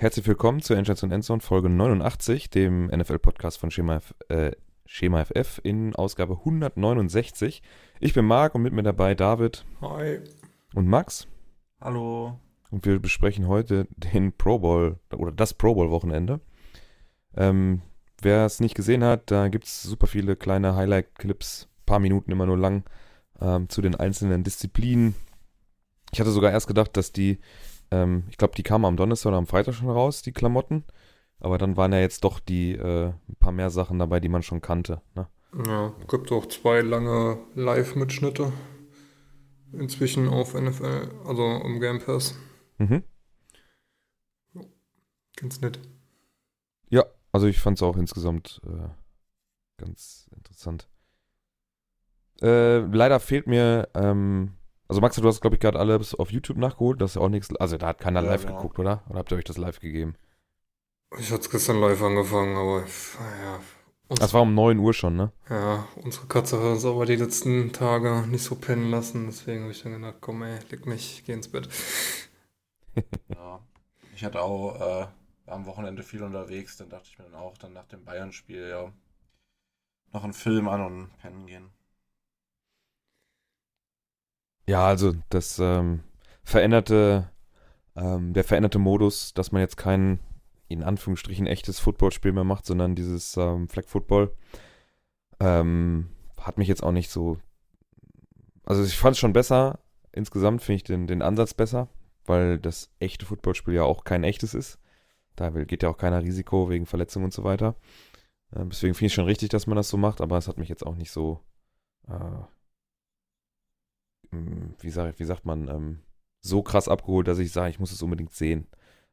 Herzlich willkommen zur Endstation Endzone Folge 89, dem NFL-Podcast von Schema, F, äh, Schema FF in Ausgabe 169. Ich bin Marc und mit mir dabei David. Hi. Und Max. Hallo. Und wir besprechen heute den Pro Bowl oder das Pro Bowl-Wochenende. Ähm, wer es nicht gesehen hat, da gibt es super viele kleine Highlight-Clips, paar Minuten immer nur lang, ähm, zu den einzelnen Disziplinen. Ich hatte sogar erst gedacht, dass die ähm, ich glaube, die kamen am Donnerstag oder am Freitag schon raus, die Klamotten. Aber dann waren ja jetzt doch die äh, ein paar mehr Sachen dabei, die man schon kannte. Ne? Ja, gibt auch zwei lange Live-Mitschnitte. Inzwischen auf NFL, also im Game Pass. Mhm. Ganz nett. Ja, also ich fand es auch insgesamt äh, ganz interessant. Äh, leider fehlt mir ähm, also Max, du hast, glaube ich, gerade alles auf YouTube nachgeholt. Das ist auch nichts. Also da hat keiner Ja, live genau. geguckt, oder? Oder habt ihr euch das live gegeben? Ich hatte es gestern live angefangen, aber ja, uns, Das war um 9 Uhr schon, ne? ja, unsere Katze hat uns aber die letzten Tage nicht so pennen lassen. Deswegen habe ich dann gedacht, komm ey, leg mich, geh ins Bett. Ja. Ich hatte auch äh, war am Wochenende viel unterwegs, dann dachte ich mir dann auch, dann nach dem Bayern-Spiel, ja, noch einen Film an und pennen gehen. Ja, also das ähm, veränderte, ähm, der veränderte Modus, dass man jetzt kein, in Anführungsstrichen, echtes Footballspiel mehr macht, sondern dieses ähm, Flag Football, ähm, hat mich jetzt auch nicht so. Also ich fand es schon besser. Insgesamt finde ich den, den Ansatz besser, weil das echte Footballspiel ja auch kein echtes ist. Da geht ja auch keiner Risiko wegen Verletzungen und so weiter. Ähm, deswegen finde ich schon richtig, dass man das so macht, aber es hat mich jetzt auch nicht so. Äh, wie, sag, wie sagt man, ähm, so krass abgeholt, dass ich sage, ich muss es unbedingt sehen,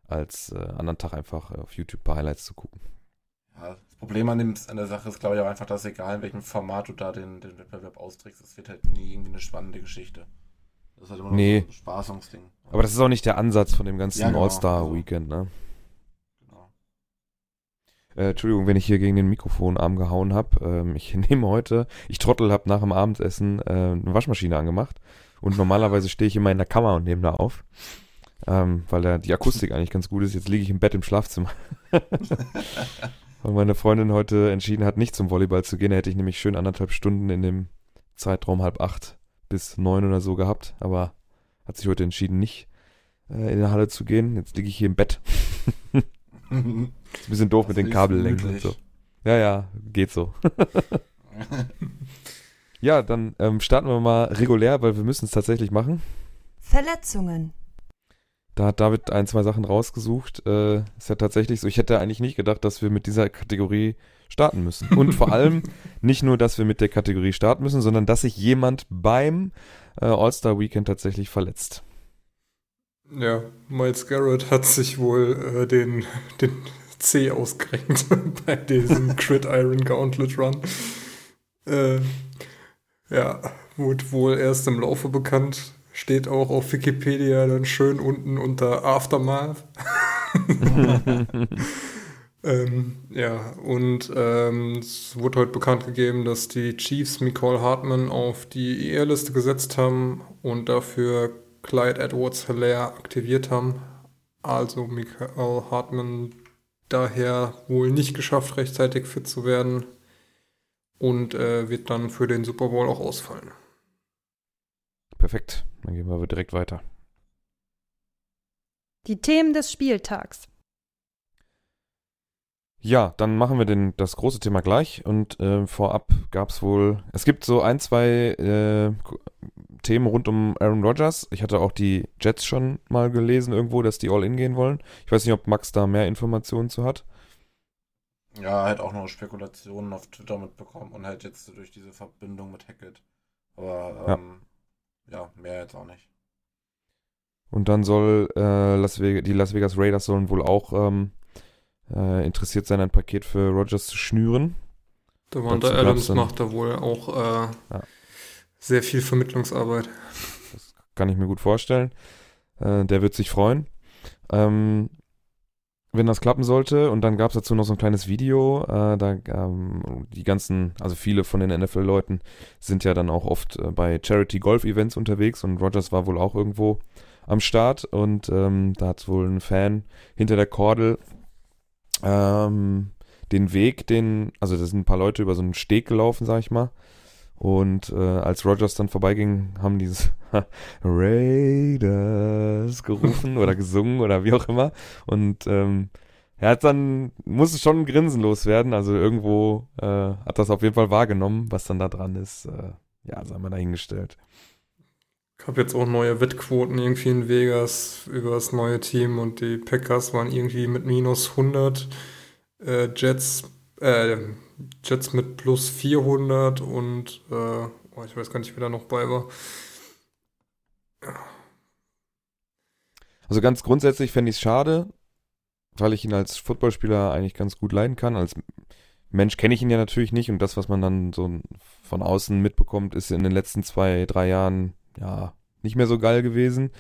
als äh, anderen Tag einfach auf YouTube ein paar Highlights zu gucken. Ja, das Problem an, dem, an der Sache ist, glaube ich, auch einfach, dass egal in welchem Format du da den, den Wettbewerb austrägst, es wird halt nie irgendwie eine spannende Geschichte. Das ist halt immer nur Nee. so ein Spaßungsding. Aber das ist auch nicht der Ansatz von dem ganzen Ja, genau. All-Star-Weekend, ne? Äh, Entschuldigung, wenn ich hier gegen den Mikrofonarm gehauen habe. Ähm, ich nehme heute, ich Trottel habe nach dem Abendessen äh, eine Waschmaschine angemacht und normalerweise stehe ich immer in der Kammer und nehme da auf, ähm, weil da die Akustik eigentlich ganz gut ist. Jetzt liege ich im Bett im Schlafzimmer. weil meine Freundin heute entschieden hat, nicht zum Volleyball zu gehen. Da hätte ich nämlich schön anderthalb Stunden in dem Zeitraum halb acht bis neun oder so gehabt, aber hat sich heute entschieden, nicht äh, in der Halle zu gehen. Jetzt liege ich hier im Bett. Ist ein bisschen doof Das mit den Kabellängen und so. Ja, ja, geht so. Ja, dann ähm, starten wir mal regulär, weil wir müssen es tatsächlich machen. Verletzungen. Da hat David ein, zwei Sachen rausgesucht. Äh, ist ja tatsächlich so. Ich hätte eigentlich nicht gedacht, dass wir mit dieser Kategorie starten müssen. Und vor allem nicht nur, dass wir mit der Kategorie starten müssen, sondern dass sich jemand beim äh, All-Star Weekend tatsächlich verletzt. Ja, Miles Garrett hat sich wohl äh, den, den C ausgerenkt bei diesem Crit Iron Gauntlet Run. Äh, ja, wurde wohl erst im Laufe bekannt. Steht auch auf Wikipedia dann schön unten unter Aftermath. ähm, ja, und ähm, es wurde heute bekannt gegeben, dass die Chiefs Nicole Hartman auf die IR-Liste gesetzt haben und dafür Clyde Edwards-Hilaire aktiviert haben. Also Michael Hartman daher wohl nicht geschafft, rechtzeitig fit zu werden und äh, wird dann für den Super Bowl auch ausfallen. Perfekt. Dann gehen wir direkt weiter. Die Themen des Spieltags. Ja, dann machen wir den, das große Thema gleich. Und äh, vorab gab es wohl, es gibt so ein, zwei äh, Themen rund um Aaron Rodgers. Ich hatte auch die Jets schon mal gelesen irgendwo, dass die All-In gehen wollen. Ich weiß nicht, ob Max da mehr Informationen zu hat. Ja, halt auch noch Spekulationen auf Twitter mitbekommen und halt jetzt so durch diese Verbindung mit Hackett. Aber Ja. ähm, ja, mehr jetzt auch nicht. Und dann soll äh, Las Vegas, die Las Vegas Raiders sollen wohl auch ähm, äh, interessiert sein, ein Paket für Rodgers zu schnüren. Davante Adams macht da wohl auch äh, Ja. Sehr viel Vermittlungsarbeit. Kann ich mir gut vorstellen. Äh, der wird sich freuen. Ähm, wenn das klappen sollte. Und dann gab es dazu noch so ein kleines Video. Äh, da ähm, die ganzen, also viele von den NFL-Leuten sind ja dann auch oft äh, bei Charity-Golf-Events unterwegs und Rogers war wohl auch irgendwo am Start und ähm, da hat wohl ein Fan hinter der Kordel ähm, den Weg, den, also da sind ein paar Leute über so einen Steg gelaufen, sag ich mal. Und äh, als Rogers dann vorbeiging, haben dieses Raiders gerufen oder gesungen oder wie auch immer. Und ähm, er hat dann, musste schon grinsenlos werden. Also irgendwo äh, hat das auf jeden Fall wahrgenommen, was dann da dran ist. Äh, ja, sei mal dahingestellt. Ich habe jetzt auch neue Wettquoten irgendwie in Vegas über das neue Team und die Packers waren irgendwie mit minus 100, äh, Jets, äh, Jets mit plus 400 und äh, oh, ich weiß gar nicht, wer da noch bei war. Also ganz grundsätzlich fände ich es schade, weil ich ihn als Footballspieler eigentlich ganz gut leiden kann. Als Mensch kenne ich ihn ja natürlich nicht und das, was man dann so von außen mitbekommt, ist in den letzten zwei, drei Jahren ja nicht mehr so geil gewesen.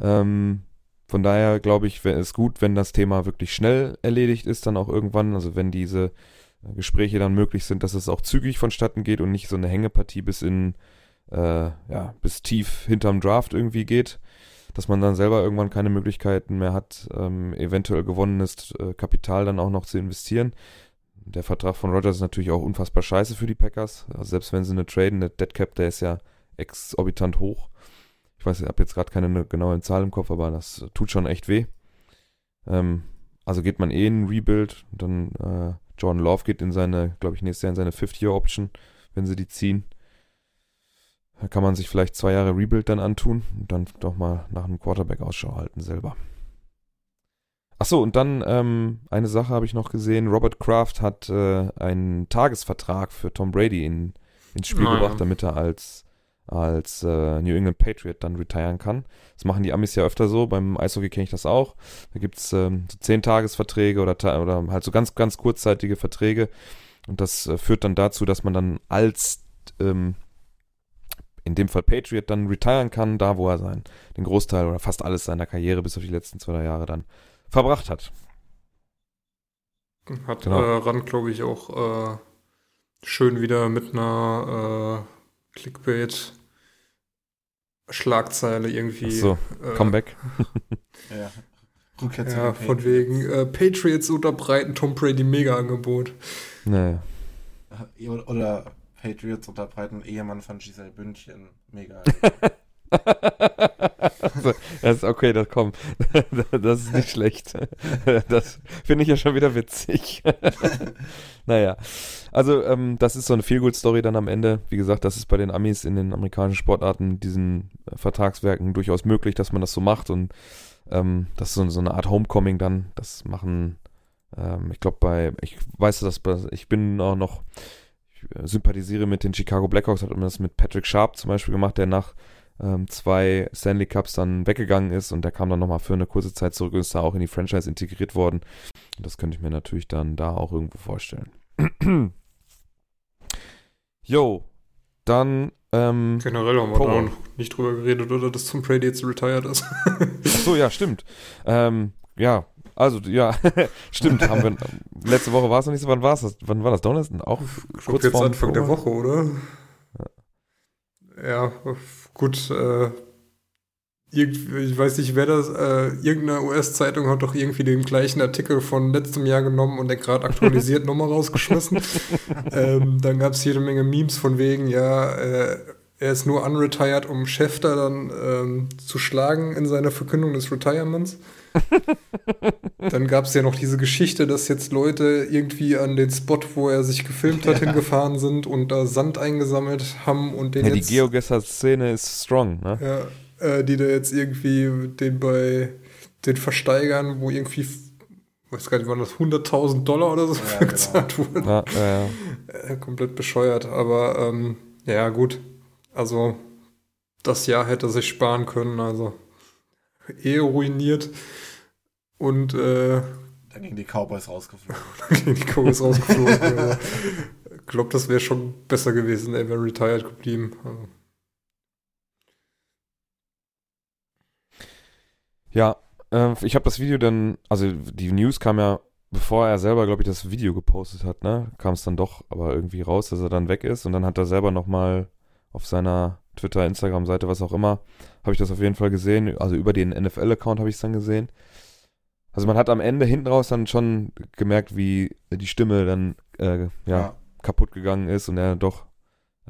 Ähm, von daher glaube ich, wäre es gut, wenn das Thema wirklich schnell erledigt ist, dann auch irgendwann. Also wenn diese äh, Gespräche dann möglich sind, dass es auch zügig vonstatten geht und nicht so eine Hängepartie bis in äh, ja bis tief hinterm Draft irgendwie geht dass man dann selber irgendwann keine Möglichkeiten mehr hat, ähm, eventuell gewonnenes äh, Kapital dann auch noch zu investieren. Der Vertrag von Rogers ist natürlich auch unfassbar scheiße für die Packers. Also selbst wenn sie eine traden, Dead Cap, der ist ja exorbitant hoch. Ich weiß, ich habe jetzt gerade keine genaue Zahl im Kopf, aber das tut schon echt weh. Ähm, also geht man eh in ein Rebuild, dann äh, Jordan Love geht in seine, glaube ich, nächstes Jahr in seine Fifth-Year-Option, wenn sie die ziehen. Da kann man sich vielleicht zwei Jahre Rebuild dann antun und dann doch mal nach einem Quarterback Ausschau halten selber. Achso, und dann ähm, eine Sache habe ich noch gesehen. Robert Kraft hat äh, einen Tagesvertrag für Tom Brady in, ins Spiel ja. gebracht, damit er als, als äh, New England Patriot dann retiren kann. Das machen die Amis ja öfter so. Beim Eishockey kenne ich das auch. Da gibt es ähm, so 10 Tagesverträge oder, ta- oder halt so ganz, ganz kurzzeitige Verträge. Und das äh, führt dann dazu, dass man dann als ähm, in dem Fall Patriot dann retiren kann, da wo er sein, den Großteil oder fast alles seiner Karriere bis auf die letzten zwei Jahre dann verbracht hat. Hat Genau. äh, Rand, glaube ich, auch äh, schön wieder mit einer äh, Clickbait-Schlagzeile irgendwie. Ach so, äh, Comeback. Ja. Rückkehr zu Ja, den von wegen äh, Patriots unterbreiten Tom Brady Mega-Angebot. Naja. Oder Patriots unterbreiten Ehemann von Giselle Bündchen. Mega. das ist okay, das kommt. Das ist nicht schlecht. Das finde ich ja schon wieder witzig. naja. Also, ähm, das ist so eine Feel-Good-Story dann am Ende. Wie gesagt, das ist bei den Amis in den amerikanischen Sportarten, diesen Vertragswerken durchaus möglich, dass man das so macht. Und ähm, das ist so, so eine Art Homecoming dann. Das machen, ähm, ich glaube, bei, ich weiß das, ich bin auch noch, ich äh, sympathisiere mit den Chicago Blackhawks, hat man das mit Patrick Sharp zum Beispiel gemacht, der nach ähm, zwei Stanley Cups dann weggegangen ist und der kam dann nochmal für eine kurze Zeit zurück und ist da auch in die Franchise integriert worden. Und das könnte ich mir natürlich dann da auch irgendwo vorstellen. Jo, dann, ähm, Generell haben wir Power. da nicht drüber geredet, oder dass Tom Brady jetzt retired ist. ach so, ja, stimmt. Ähm, ja, also, ja, stimmt, haben wir, letzte Woche war es noch nicht so, wann war es das? Wann war das? Donnerstag? Auch Ich kurz jetzt Anfang der Power? Woche, oder? Ja, gut. Äh, ich weiß nicht, wer das. Äh, irgendeine US-Zeitung hat doch irgendwie den gleichen Artikel von letztem Jahr genommen und den gerade aktualisiert nochmal rausgeschmissen. ähm, dann gab es jede Menge Memes von wegen, ja, äh, er ist nur unretired, um Schäfter dann ähm, zu schlagen in seiner Verkündung des Retirements. Dann gab es ja noch diese Geschichte, dass jetzt Leute irgendwie an den Spot, wo er sich gefilmt hat, Ja. hingefahren sind und da Sand eingesammelt haben und den Ja, die jetzt, Geogesser-Szene ist strong, ne? ja, äh, die da jetzt irgendwie den bei den Versteigern, wo irgendwie, weiß gar nicht, waren das 100.000 Dollar oder so Ja, genau. gezahlt wurden. Ja, ja, ja. Äh, komplett bescheuert, aber ähm, ja, gut. Also, das Jahr hätte sich sparen können, also Ehe ruiniert und äh, Dann gingen die Cowboys rausgeflogen. die Kurs rausgeflogen. aber Ich glaube, das wäre schon besser gewesen, er wäre retired geblieben. Also, Ja, äh, ich habe das Video dann, also die News kam ja, bevor er selber, glaube ich, das Video gepostet hat, ne, kam es dann doch aber irgendwie raus, dass er dann weg ist und dann hat er selber nochmal auf seiner Twitter, Instagram-Seite, was auch immer, habe ich das auf jeden Fall gesehen. Also über den NFL-Account habe ich es dann gesehen. Also man hat am Ende hinten raus dann schon gemerkt, wie die Stimme dann äh, ja, Ja. kaputt gegangen ist und er doch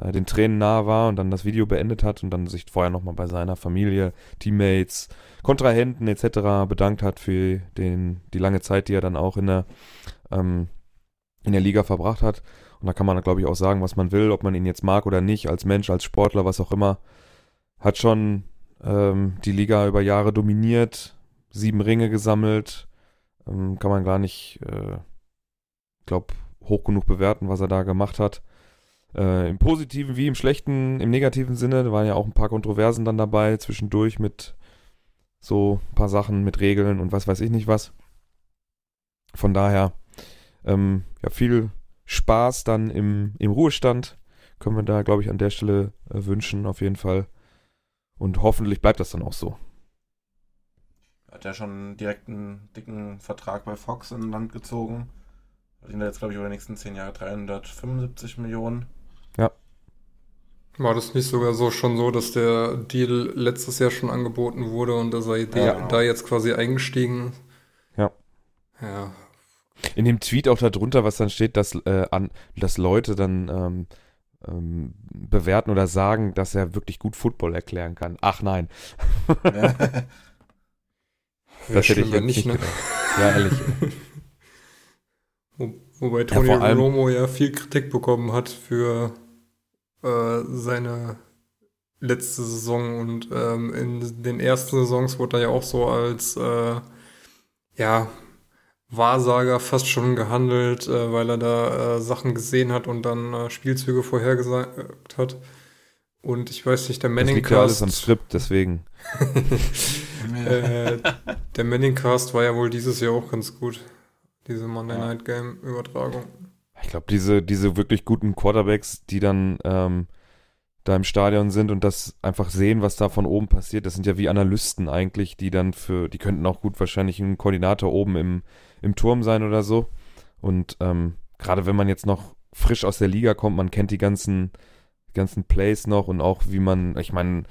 äh, den Tränen nahe war und dann das Video beendet hat und dann sich vorher nochmal bei seiner Familie, Teammates, Kontrahenten etc. bedankt hat für den, die lange Zeit, die er dann auch in der, ähm, in der Liga verbracht hat. Und da kann man, glaube ich, auch sagen, was man will, ob man ihn jetzt mag oder nicht, als Mensch, als Sportler, was auch immer. Hat schon ähm, die Liga über Jahre dominiert, sieben Ringe gesammelt. Ähm, kann man gar nicht, äh, glaube, hoch genug bewerten, was er da gemacht hat. Äh, Im positiven wie im schlechten, im negativen Sinne. Da waren ja auch ein paar Kontroversen dann dabei, zwischendurch mit so ein paar Sachen, mit Regeln und was weiß ich nicht was. Von daher, ähm, ja, viel Spaß dann im, im Ruhestand. Können wir da, glaube ich, an der Stelle äh, wünschen, auf jeden Fall. Und hoffentlich bleibt das dann auch so. Hat ja schon direkt einen dicken Vertrag bei Fox in Land gezogen. Verdient er jetzt, glaube ich, über die nächsten 10 Jahre 375 Millionen. War das nicht sogar so schon so, dass der Deal letztes Jahr schon angeboten wurde und dass er da, Ja. da jetzt quasi eingestiegen? Ja. Ja. In dem Tweet auch darunter, was dann steht, dass, äh, an, dass Leute dann ähm, ähm, bewerten oder sagen, dass er wirklich gut Football erklären kann. Ach nein, Ja. Das hätte ich jetzt nicht ne? gedacht. Ja, ehrlich. Wo, wobei Tony allem- Romo ja viel Kritik bekommen hat für äh, seine letzte Saison und ähm, in den ersten Saisons wurde er ja auch so als äh, ja Wahrsager fast schon gehandelt, äh, weil er da äh, Sachen gesehen hat und dann äh, Spielzüge vorhergesagt hat. Und ich weiß nicht, der liegt ja alles am Manningcast, Skript, deswegen. äh, der Manningcast war ja wohl dieses Jahr auch ganz gut. Diese Monday Ja. Night Game Übertragung. Ich glaube, diese, diese wirklich guten Quarterbacks, die dann ähm, da im Stadion sind und das einfach sehen, was da von oben passiert, das sind ja wie Analysten eigentlich, die dann für, die könnten auch gut wahrscheinlich ein Koordinator oben im, im Turm sein oder so. Und ähm, gerade wenn man jetzt noch frisch aus der Liga kommt, man kennt die ganzen, ganzen Plays noch und auch wie man, ich meine,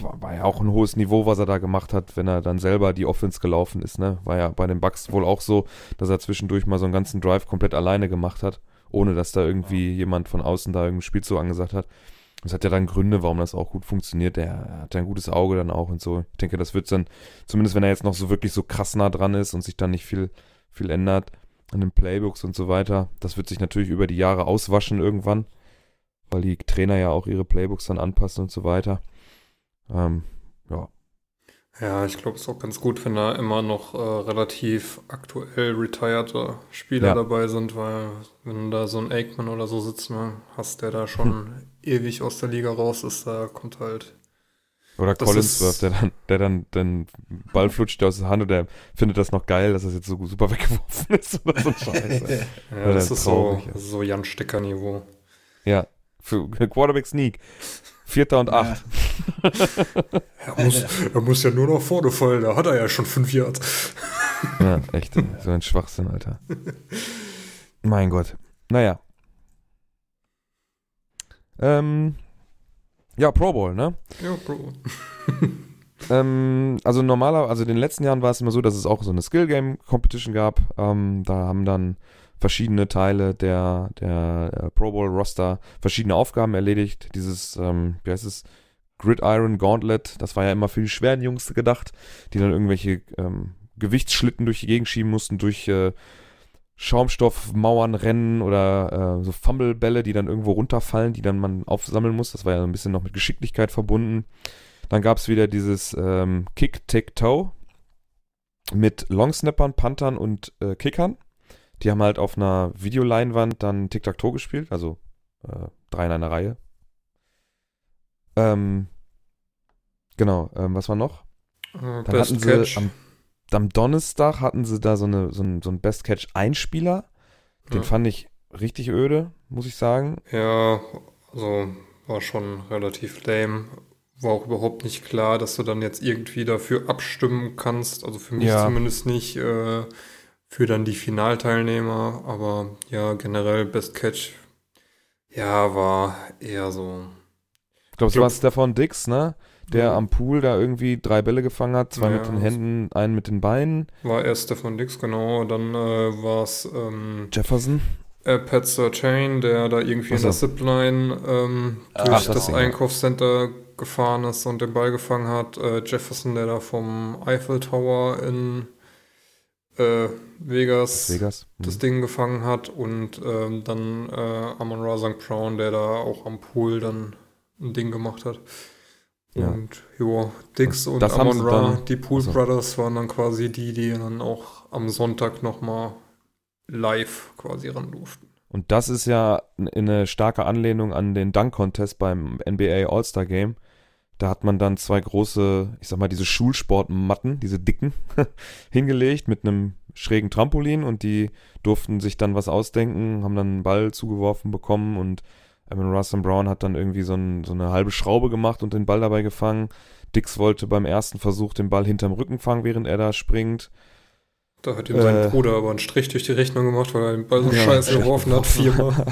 war, war ja auch ein hohes Niveau, was er da gemacht hat, wenn er dann selber die Offense gelaufen ist, ne? War ja bei den Bucks wohl auch so, dass er zwischendurch mal so einen ganzen Drive komplett alleine gemacht hat, ohne dass da irgendwie jemand von außen da irgendein Spielzug angesagt hat. Das hat ja dann Gründe, warum das auch gut funktioniert. Der hat ja ein gutes Auge dann auch und so. Ich denke, das wird dann, zumindest wenn er jetzt noch so wirklich so krass nah dran ist und sich dann nicht viel, viel ändert an den Playbooks und so weiter, das wird sich natürlich über die Jahre auswaschen irgendwann, weil die Trainer ja auch ihre Playbooks dann anpassen und so weiter. Ähm, ja, Ja, ich glaube, es ist auch ganz gut, wenn da immer noch äh, relativ aktuell retired Spieler Ja. dabei sind, weil wenn da so ein Aikman oder so sitzt, ne, hast der da schon ewig aus der Liga raus ist, da kommt halt. Oder Das Collinsworth, ist- der dann, der dann den Ball flutscht aus der Hand und der findet das noch geil, dass das jetzt so super weggeworfen ist oder so Scheiße. Ja, Ja, das ist so, ja. ist so Jan Sticker-Niveau. ja, für Quarterback Sneak. Vierter und acht. Er muss, er muss ja nur nach vorne fallen, da hat er ja schon fünf Yards. Ja, echt. So ein Schwachsinn, Alter. Mein Gott. Naja. Ähm, ja, Pro Bowl, ne? Ja, Bro. Ähm, also normaler, also in den letzten Jahren war es immer so, dass es auch so eine Skill Game Competition gab. Ähm, da haben dann verschiedene Teile der, der äh, Pro Bowl Roster verschiedene Aufgaben erledigt. Dieses, ähm, wie heißt es? Gridiron Gauntlet, das war ja immer für die schweren Jungs gedacht, die dann irgendwelche ähm, Gewichtsschlitten durch die Gegend schieben mussten, durch äh, Schaumstoffmauern rennen oder äh, so Fumblebälle, die dann irgendwo runterfallen, die dann man aufsammeln muss. Das war ja ein bisschen noch mit Geschicklichkeit verbunden. Dann gab es wieder dieses ähm, Kick-Tick-Toe mit Longsnappern, Panthern und äh, Kickern. Die haben halt auf einer Videoleinwand dann Tic-Tac-Toe gespielt, also äh, drei in einer Reihe. Ähm, genau, ähm, was war noch? Äh, Dann Best hatten sie Catch. am, am Donnerstag hatten sie da so, eine, so ein, so ein Best Catch Einspieler. Den Ja. fand ich richtig öde, muss ich sagen. Ja, also war schon relativ lame. War auch überhaupt nicht klar, dass du dann jetzt irgendwie dafür abstimmen kannst. Also für mich Ja. zumindest nicht. Äh, für dann die Finalteilnehmer. Aber ja, generell Best Catch. Ja, war eher so. Ich glaube, es war Stefan Dix, ne? Der Ja. am Pool da irgendwie drei Bälle gefangen hat, zwei Ja, mit den das- Händen, einen mit den Beinen. War erst Stefan Dix, genau. Dann äh, war es ähm, Jefferson. äh, Pat Chain, der da irgendwie Ach in der. Zipline ähm, Ach, durch das das ja. Einkaufscenter gefahren ist und den Ball gefangen hat. Äh, Jefferson, der da vom Eiffel Tower in äh, Vegas, Vegas. das Hm. Ding gefangen hat. Und ähm, dann äh, Amon Ra St. Brown, der da auch am Pool dann ein Ding gemacht hat. Ja. Und ja, Dix und Das Amon Ra, dann- die Pool Achso. Brothers, waren dann quasi die, die dann auch am Sonntag nochmal live quasi ran durften. Und das ist ja eine starke Anlehnung an den Dunk-Contest beim NBA All-Star Game. Da hat man dann zwei große, ich sag mal, diese Schulsportmatten, diese dicken, hingelegt mit einem schrägen Trampolin und die durften sich dann was ausdenken, haben dann einen Ball zugeworfen bekommen und Amon Russell Brown hat dann irgendwie so, ein, so eine halbe Schraube gemacht und den Ball dabei gefangen. Dix wollte beim ersten Versuch den Ball hinterm Rücken fangen, während er da springt. Da hat ihm sein Äh. Bruder aber einen Strich durch die Rechnung gemacht, weil er den Ball so Ja, scheiße geworfen hat, viermal.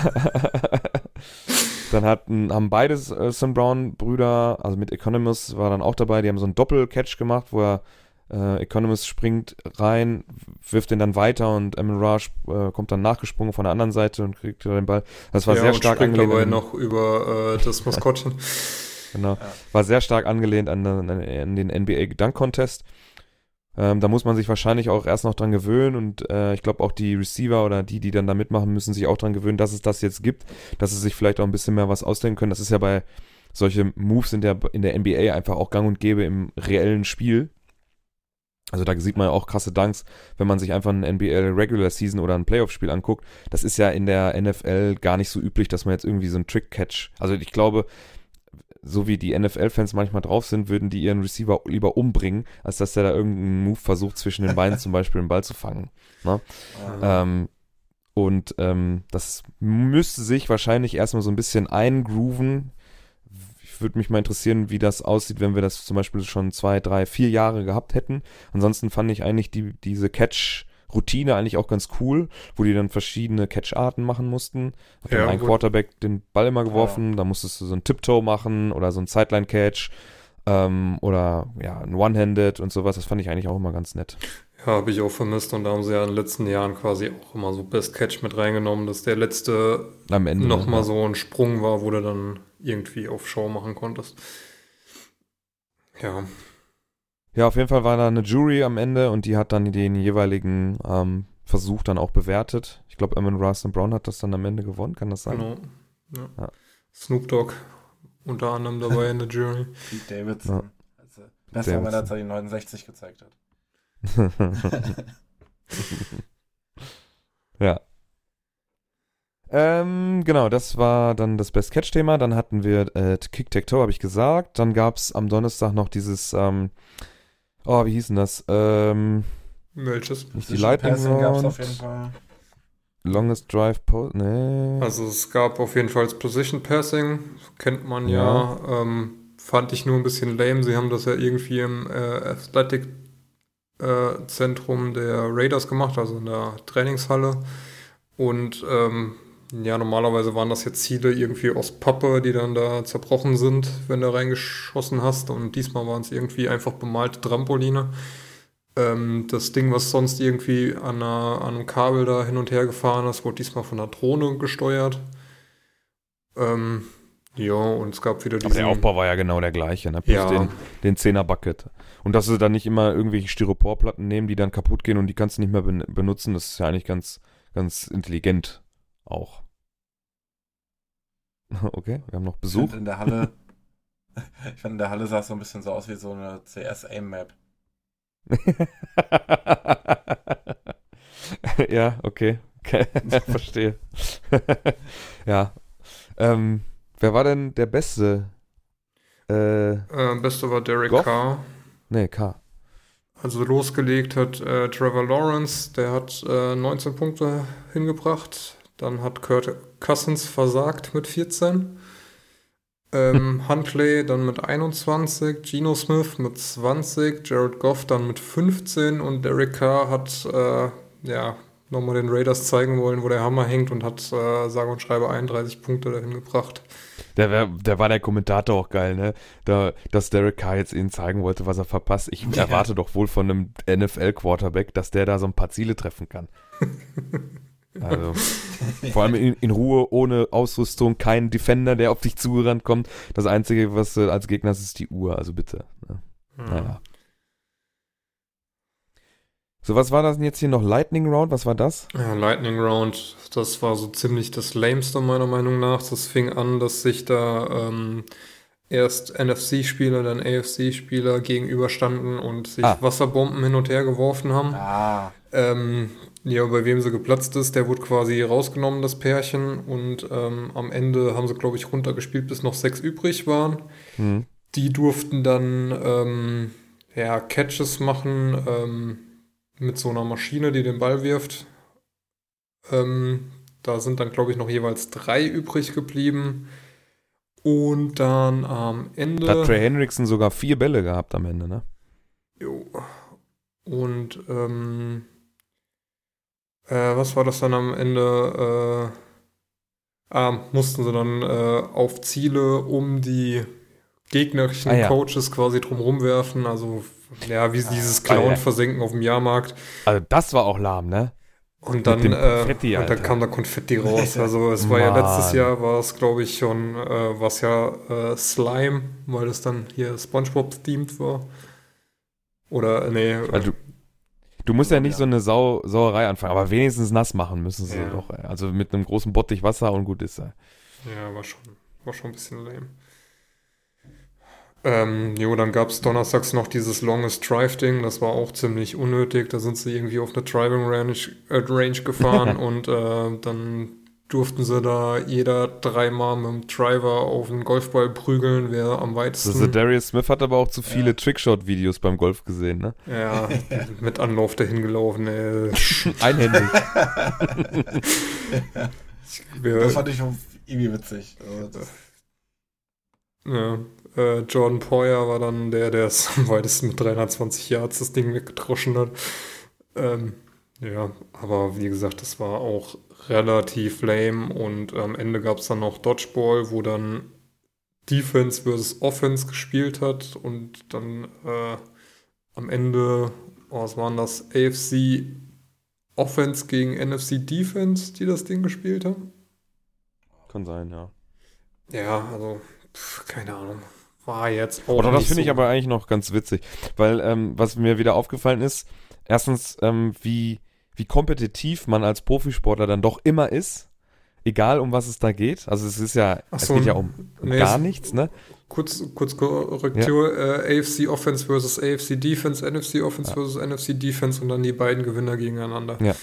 dann hatten, haben beide äh, Sam Brown-Brüder, also mit Economist war dann auch dabei, die haben so einen Doppel-Catch gemacht, wo er äh, Economist springt rein, wirft den dann weiter und Rush äh, kommt dann nachgesprungen von der anderen Seite und kriegt den Ball. Das war ja, sehr und stark angelehnt. dabei an- noch über äh, das Maskottchen. Genau. War sehr stark angelehnt an, an, an den NBA Dunk Contest. Ähm, da muss man sich wahrscheinlich auch erst noch dran gewöhnen und äh, ich glaube auch die Receiver oder die, die dann da mitmachen, müssen sich auch dran gewöhnen, dass es das jetzt gibt, dass sie sich vielleicht auch ein bisschen mehr was ausdenken können. Das ist ja bei solche Moves in der, in der NBA einfach auch gang und gäbe im reellen Spiel. Also da sieht man ja auch krasse Dunks, wenn man sich einfach ein NBA Regular Season oder ein Playoff-Spiel anguckt. Das ist ja in der NFL gar nicht so üblich, dass man jetzt irgendwie so einen Trick-Catch, also ich glaube, so wie die NFL-Fans manchmal drauf sind, würden die ihren Receiver lieber umbringen, als dass der da irgendeinen Move versucht, zwischen den Beinen zum Beispiel den Ball zu fangen. Ja. Ähm, und ähm, das müsste sich wahrscheinlich erstmal so ein bisschen eingrooven. Würde mich mal interessieren, wie das aussieht, wenn wir das zum Beispiel schon zwei, drei, vier Jahre gehabt hätten. Ansonsten fand ich eigentlich die, diese Catch-Routine eigentlich auch ganz cool, wo die dann verschiedene Catch-Arten machen mussten. Hat dann Ja, ein gut. Quarterback den Ball immer geworfen, da musstest du so einen Tiptoe machen oder so einen Sideline-Catch ähm, oder ja, ein One-Handed und sowas. Das fand ich eigentlich auch immer ganz nett. Ja, habe ich auch vermisst und da haben sie ja in den letzten Jahren quasi auch immer so Best Catch mit reingenommen, dass der letzte Am Ende. nochmal ne? so ein Sprung war, wo du dann irgendwie auf Show machen konntest. Ja, Ja, auf jeden Fall war da eine Jury am Ende und die hat dann den jeweiligen ähm, Versuch dann auch bewertet. Ich glaube, Eamon Russell Brown hat das dann am Ende gewonnen, kann das sein? genau. Ja. Ja. Snoop Dogg unter anderem dabei in der Jury. Pete Davidson. Also, besser, Davidson. wenn er die 69 gezeigt hat. ja. Ähm, genau, das war dann das Best Catch-Thema. Dann hatten wir äh, Kick-Tac-Toe, habe ich gesagt. Dann gab es am Donnerstag noch dieses, ähm, oh, wie hieß denn das? Ähm, Welches? nicht die Lightning Round. auf jeden Fall. Longest Drive Post, nee. Also es gab auf jeden Fall das Position Passing, kennt man ja. Ähm, fand ich nur ein bisschen lame. Sie haben das ja irgendwie im äh, Athletic äh, Zentrum der Raiders gemacht, also in der Trainingshalle. Und ähm, ja, normalerweise waren das jetzt Ziele irgendwie aus Pappe, die dann da zerbrochen sind, wenn du reingeschossen hast. Und diesmal waren es irgendwie einfach bemalte Trampoline. Ähm, das Ding, was sonst irgendwie an, einer, an einem Kabel da hin und her gefahren ist, wurde diesmal von einer Drohne gesteuert. Ähm, ja, und es gab wieder Aber diesen... der Aufbau war ja genau der gleiche, ne? Plus Ja. den, den 10er Bucket. Und dass sie dann nicht immer irgendwelche Styroporplatten nehmen, die dann kaputt gehen und die kannst du nicht mehr ben benutzen, das ist ja eigentlich ganz, ganz intelligent auch. Okay, wir haben noch Ich Besuch. finde in der Halle, ich finde in der Halle sah es so ein bisschen so aus wie so eine CS-Aim-Map. ja, okay. okay. Verstehe. ja. Ähm, wer war denn der Beste? Äh, Äh, beste war Derek Goff? Carr. nee, K. Also losgelegt hat äh, Trevor Lawrence, der hat äh, 19 Punkte hingebracht. Dann hat Kurt Cousins versagt mit 14. Ähm, Huntley dann mit 21, Geno Smith mit 20, Jared Goff dann mit 15 und Derek Carr hat äh, ja nochmal den Raiders zeigen wollen, wo der Hammer hängt und hat äh, sage und schreibe 31 Punkte dahin gebracht. Der, wär, der war der Kommentator auch geil, ne? Da, dass Derek Carr jetzt ihnen zeigen wollte, was er verpasst. Ich Ja. erwarte doch wohl von einem NFL-Quarterback, dass der da so ein paar Ziele treffen kann. Also, vor allem in, in Ruhe, ohne Ausrüstung, kein Defender, der auf dich zugerannt kommt. Das Einzige, was du als Gegner hast, ist die Uhr, also bitte. Ne? Naja. So, was war das denn jetzt hier noch? Lightning Round, was war das? Ja, Lightning Round, das war so ziemlich das Lameste meiner Meinung nach. Das fing an, dass sich da ähm, erst NFC-Spieler, dann AFC-Spieler gegenüberstanden und sich Ah. Wasserbomben hin und her geworfen haben. Ah, Ähm, ja, bei wem sie geplatzt ist, der wurde quasi rausgenommen, das Pärchen. Und ähm, am Ende haben sie, glaube ich, runtergespielt, bis noch sechs übrig waren. Hm. Die durften dann ähm, ja, Catches machen ähm, mit so einer Maschine, die den Ball wirft. Ähm, da sind dann, glaube ich, noch jeweils drei übrig geblieben. Und dann am Ende. Da hat Trey Hendrickson sogar vier Bälle gehabt am Ende, ne? Jo. Und ähm, äh, was war das dann am Ende? Äh, ah, mussten sie dann äh, auf Ziele um die gegnerischen Ah, ja. Coaches quasi drumherum werfen. Also ja, wie dieses Ah, Clown ja. versenken auf dem Jahrmarkt. Also das war auch lahm, ne? Und dann, äh, Konfetti, und dann kam da Konfetti raus. Also es war ja letztes Jahr, war es glaube ich schon, äh, was ja äh, Slime, weil das dann hier Spongebob-themed war. Oder, nee, Also du, du musst ja nicht so eine Sau, Sauerei anfangen, aber wenigstens nass machen müssen sie Ja. doch. Also mit einem großen Bottich Wasser und gut ist er. Ja, war schon, war schon ein bisschen lame. Ähm, jo, dann gab es donnerstags noch dieses Longest Drive-Ding, das war auch ziemlich unnötig. Da sind sie irgendwie auf eine Driving Range, äh, Range gefahren und äh, dann durften sie da jeder dreimal mit dem Driver auf den Golfball prügeln, wer am weitesten. Also Darius Smith hat aber auch zu viele Ja. Trickshot-Videos beim Golf gesehen, ne? ja, mit Anlauf dahin gelaufen. Ey. Einhändig. Das fand ich irgendwie witzig. Also, das- Ja, äh, Jordan Poyer war dann der, der es am weitesten mit 320 Yards das Ding weggedroschen hat. Ähm, ja, aber wie gesagt, das war auch relativ lame und am Ende gab es dann noch Dodgeball, wo dann Defense versus Offense gespielt hat und dann äh, am Ende, oh, was waren das, AFC Offense gegen NFC Defense, die das Ding gespielt haben? Kann sein, ja. Ja, also, pf, keine Ahnung. War jetzt auch Oder das finde ich so- aber eigentlich noch ganz witzig, weil ähm, was mir wieder aufgefallen ist, erstens, ähm, wie, wie kompetitiv man als Profisportler dann doch immer ist, egal um was es da geht. Also es ist ja, Ach es so, geht ja um, um nee, gar nichts, ne? Kurz, kurz Korrektur, äh, AFC Offense versus AFC Defense, NFC Offense Ja. versus NFC Defense und dann die beiden Gewinner gegeneinander. Ja.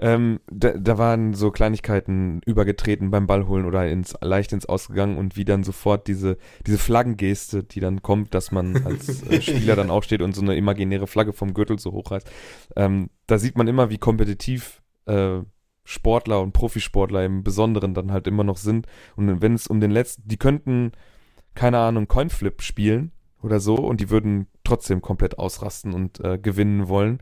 Ähm, da, da waren so Kleinigkeiten übergetreten beim Ballholen oder ins, leicht ins Ausgegangen und wie dann sofort diese, diese Flaggengeste, die dann kommt, dass man als äh, Spieler dann aufsteht und so eine imaginäre Flagge vom Gürtel so hochreißt. Ähm, da sieht man immer, wie kompetitiv äh, Sportler und Profisportler im Besonderen dann halt immer noch sind. Und wenn es um den letzten, die könnten, keine Ahnung, Coinflip spielen oder so und die würden trotzdem komplett ausrasten und äh, gewinnen wollen.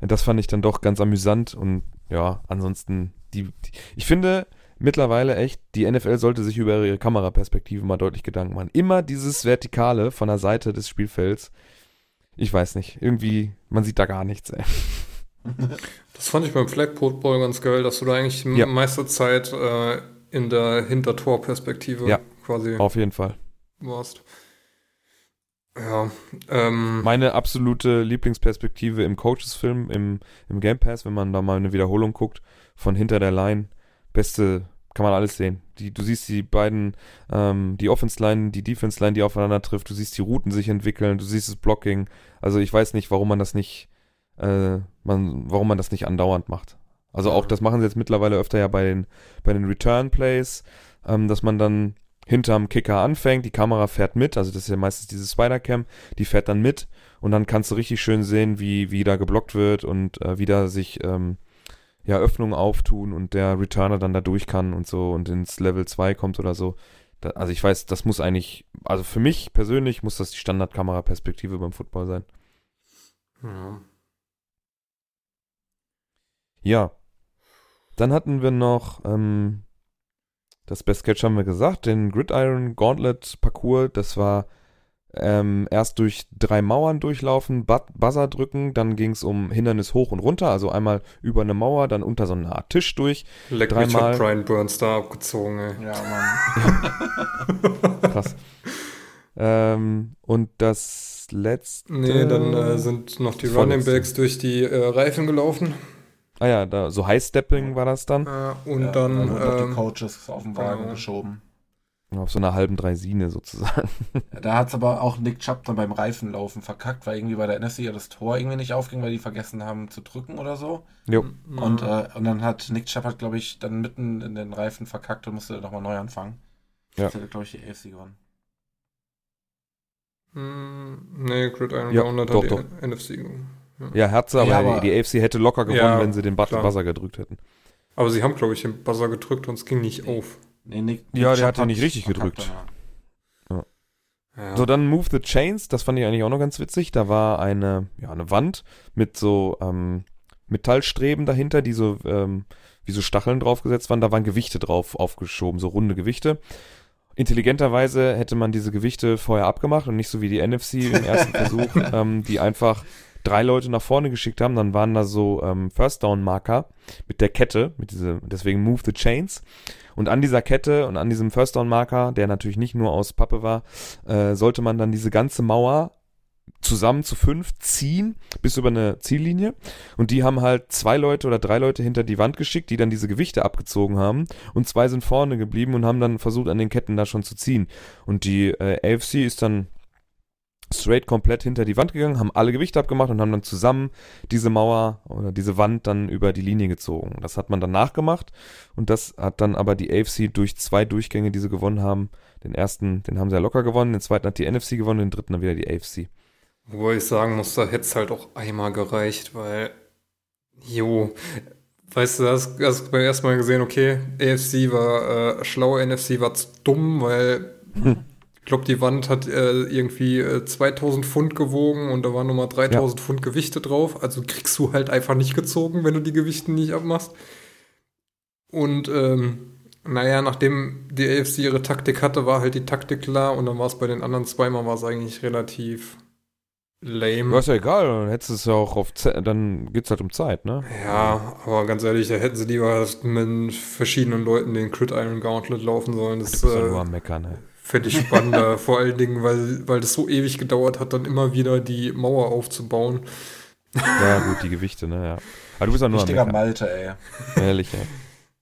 Das fand ich dann doch ganz amüsant und ja, ansonsten, die, die ich finde mittlerweile echt, die NFL sollte sich über ihre Kameraperspektive mal deutlich Gedanken machen. Immer dieses Vertikale von der Seite des Spielfelds. Ich weiß nicht, irgendwie, man sieht da gar nichts, ey. Das fand ich beim Flag Football ganz geil, dass du da eigentlich Ja. meiste Zeit äh, in der Hintertorperspektive Ja. quasi Auf jeden Fall. warst. Ja, ähm, Meine absolute Lieblingsperspektive im Coaches-Film, im, im Game Pass, wenn man da mal eine Wiederholung guckt, von hinter der Line. Beste, kann man alles sehen. Die, du siehst die beiden, ähm, die Offense-Line, die Defense-Line, die aufeinander trifft. Du siehst die Routen sich entwickeln. Du siehst das Blocking. Also ich weiß nicht, warum man das nicht, äh, man, warum man das nicht andauernd macht. Also auch, das machen sie jetzt mittlerweile öfter ja bei den, bei den Return-Plays, ähm, dass man dann hinterm Kicker anfängt, die Kamera fährt mit, also das ist ja meistens diese Spider-Cam, die fährt dann mit und dann kannst du richtig schön sehen, wie, wie da geblockt wird und äh, wie da sich ähm, ja, Öffnungen auftun und der Returner dann da durch kann und so und ins Level 2 kommt oder so. Da, also ich weiß, das muss eigentlich, also für mich persönlich muss das die Standardkameraperspektive beim Football sein. ja. Ja. Dann hatten wir noch ähm, Das Best Catch haben wir gesagt. Den Gridiron Gauntlet Parcours, das war ähm, erst durch drei Mauern durchlaufen, Bu Buzzer drücken, dann ging es um Hindernis hoch und runter, also einmal über eine Mauer, dann unter so eine Art Tisch durch. Leck mich, Dreimal. hat Brian Burns da abgezogen, ey. Ja, Mann. Krass. ähm, und das letzte. Nee, dann äh, sind noch die Running. Backs durch die äh, Reifen gelaufen. Ah ja, da, so High-Stepping war das dann. Äh, und ja, dann, wurden noch die ähm, Coaches auf den Wagen genau. geschoben. Auf so einer halben Dreisine sozusagen. Ja, da hat es aber auch Nick Chubb dann beim Reifenlaufen verkackt, weil irgendwie bei der NFC ja das Tor irgendwie nicht aufging, weil die vergessen haben zu drücken oder so. Jo. Und, äh, und dann hat Nick Chubb, hat, glaube ich, dann mitten in den Reifen verkackt und musste nochmal neu anfangen. Ja. Jetzt hätte, glaube ich, die AFC gewonnen. Mm, Nee, Gridiron Ja, doch, hat doch. die NFC gewonnen. Ja, Herze, aber, Ja, aber- die AFC hätte locker gewonnen, Ja, wenn sie den klar. Buzzer gedrückt hätten. Aber sie haben, glaube ich, den Buzzer gedrückt und es ging nicht auf. Nee, Nick, Ja, Nick der Chubb hat ihn nicht richtig gedrückt. Ja. So, dann Move the Chains, das fand ich eigentlich auch noch ganz witzig. Da war eine, ja, eine Wand mit so ähm, Metallstreben dahinter, die so ähm, wie so Stacheln draufgesetzt waren. Da waren Gewichte drauf aufgeschoben, so runde Gewichte. Intelligenterweise hätte man diese Gewichte vorher abgemacht und nicht so wie die NFC im ersten Versuch, ähm, die einfach drei Leute nach vorne geschickt haben. Dann waren da so ähm, First Down Marker mit der Kette, mit diese, deswegen Move the Chains. Und an dieser Kette und an diesem First Down Marker, der natürlich nicht nur aus Pappe war, äh, sollte man dann diese ganze Mauer zusammen zu fünf ziehen bis über eine Ziellinie. Und die haben halt zwei Leute oder drei Leute hinter die Wand geschickt, die dann diese Gewichte abgezogen haben. Und zwei sind vorne geblieben und haben dann versucht, an den Ketten da schon zu ziehen. Und die äh, AFC ist dann straight komplett hinter die Wand gegangen, haben alle Gewichte abgemacht und haben dann zusammen diese Mauer oder diese Wand dann über die Linie gezogen. Das hat man dann nachgemacht und das hat dann aber die AFC durch zwei Durchgänge, die sie gewonnen haben. Den ersten, den haben sie ja locker gewonnen, den zweiten hat die NFC gewonnen, den dritten dann wieder die AFC. Wobei ich sagen muss, da hätte es halt auch einmal gereicht, weil, jo, weißt du, hast, hast beim ersten Mal gesehen, okay, AFC war äh, schlau, NFC war zu dumm, weil ich glaube, die Wand hat äh, irgendwie äh, 2000 Pfund gewogen und da waren nochmal 3000 Pfund Gewichte drauf. Also kriegst du halt einfach nicht gezogen, wenn du die Gewichte nicht abmachst. Und ähm, naja, nachdem die AFC ihre Taktik hatte, war halt die Taktik klar und dann war es bei den anderen zweimal war es eigentlich relativ lame. Ja, ist ja egal, dann hättest du es ja auch auf Ze dann geht's halt um Zeit, ne? Ja, aber ganz ehrlich, da hätten sie lieber mit verschiedenen Leuten den Crit Iron Gauntlet laufen sollen. Das Du bist ja nur äh, am Meckern, ne? Fände ich spannender. Vor allen Dingen, weil, weil das so ewig gedauert hat, dann immer wieder die Mauer aufzubauen. Ja, gut, die Gewichte, ne, ja. Aber du bist ja nur am Richtiger. Malte, ey. Ehrlich, ja.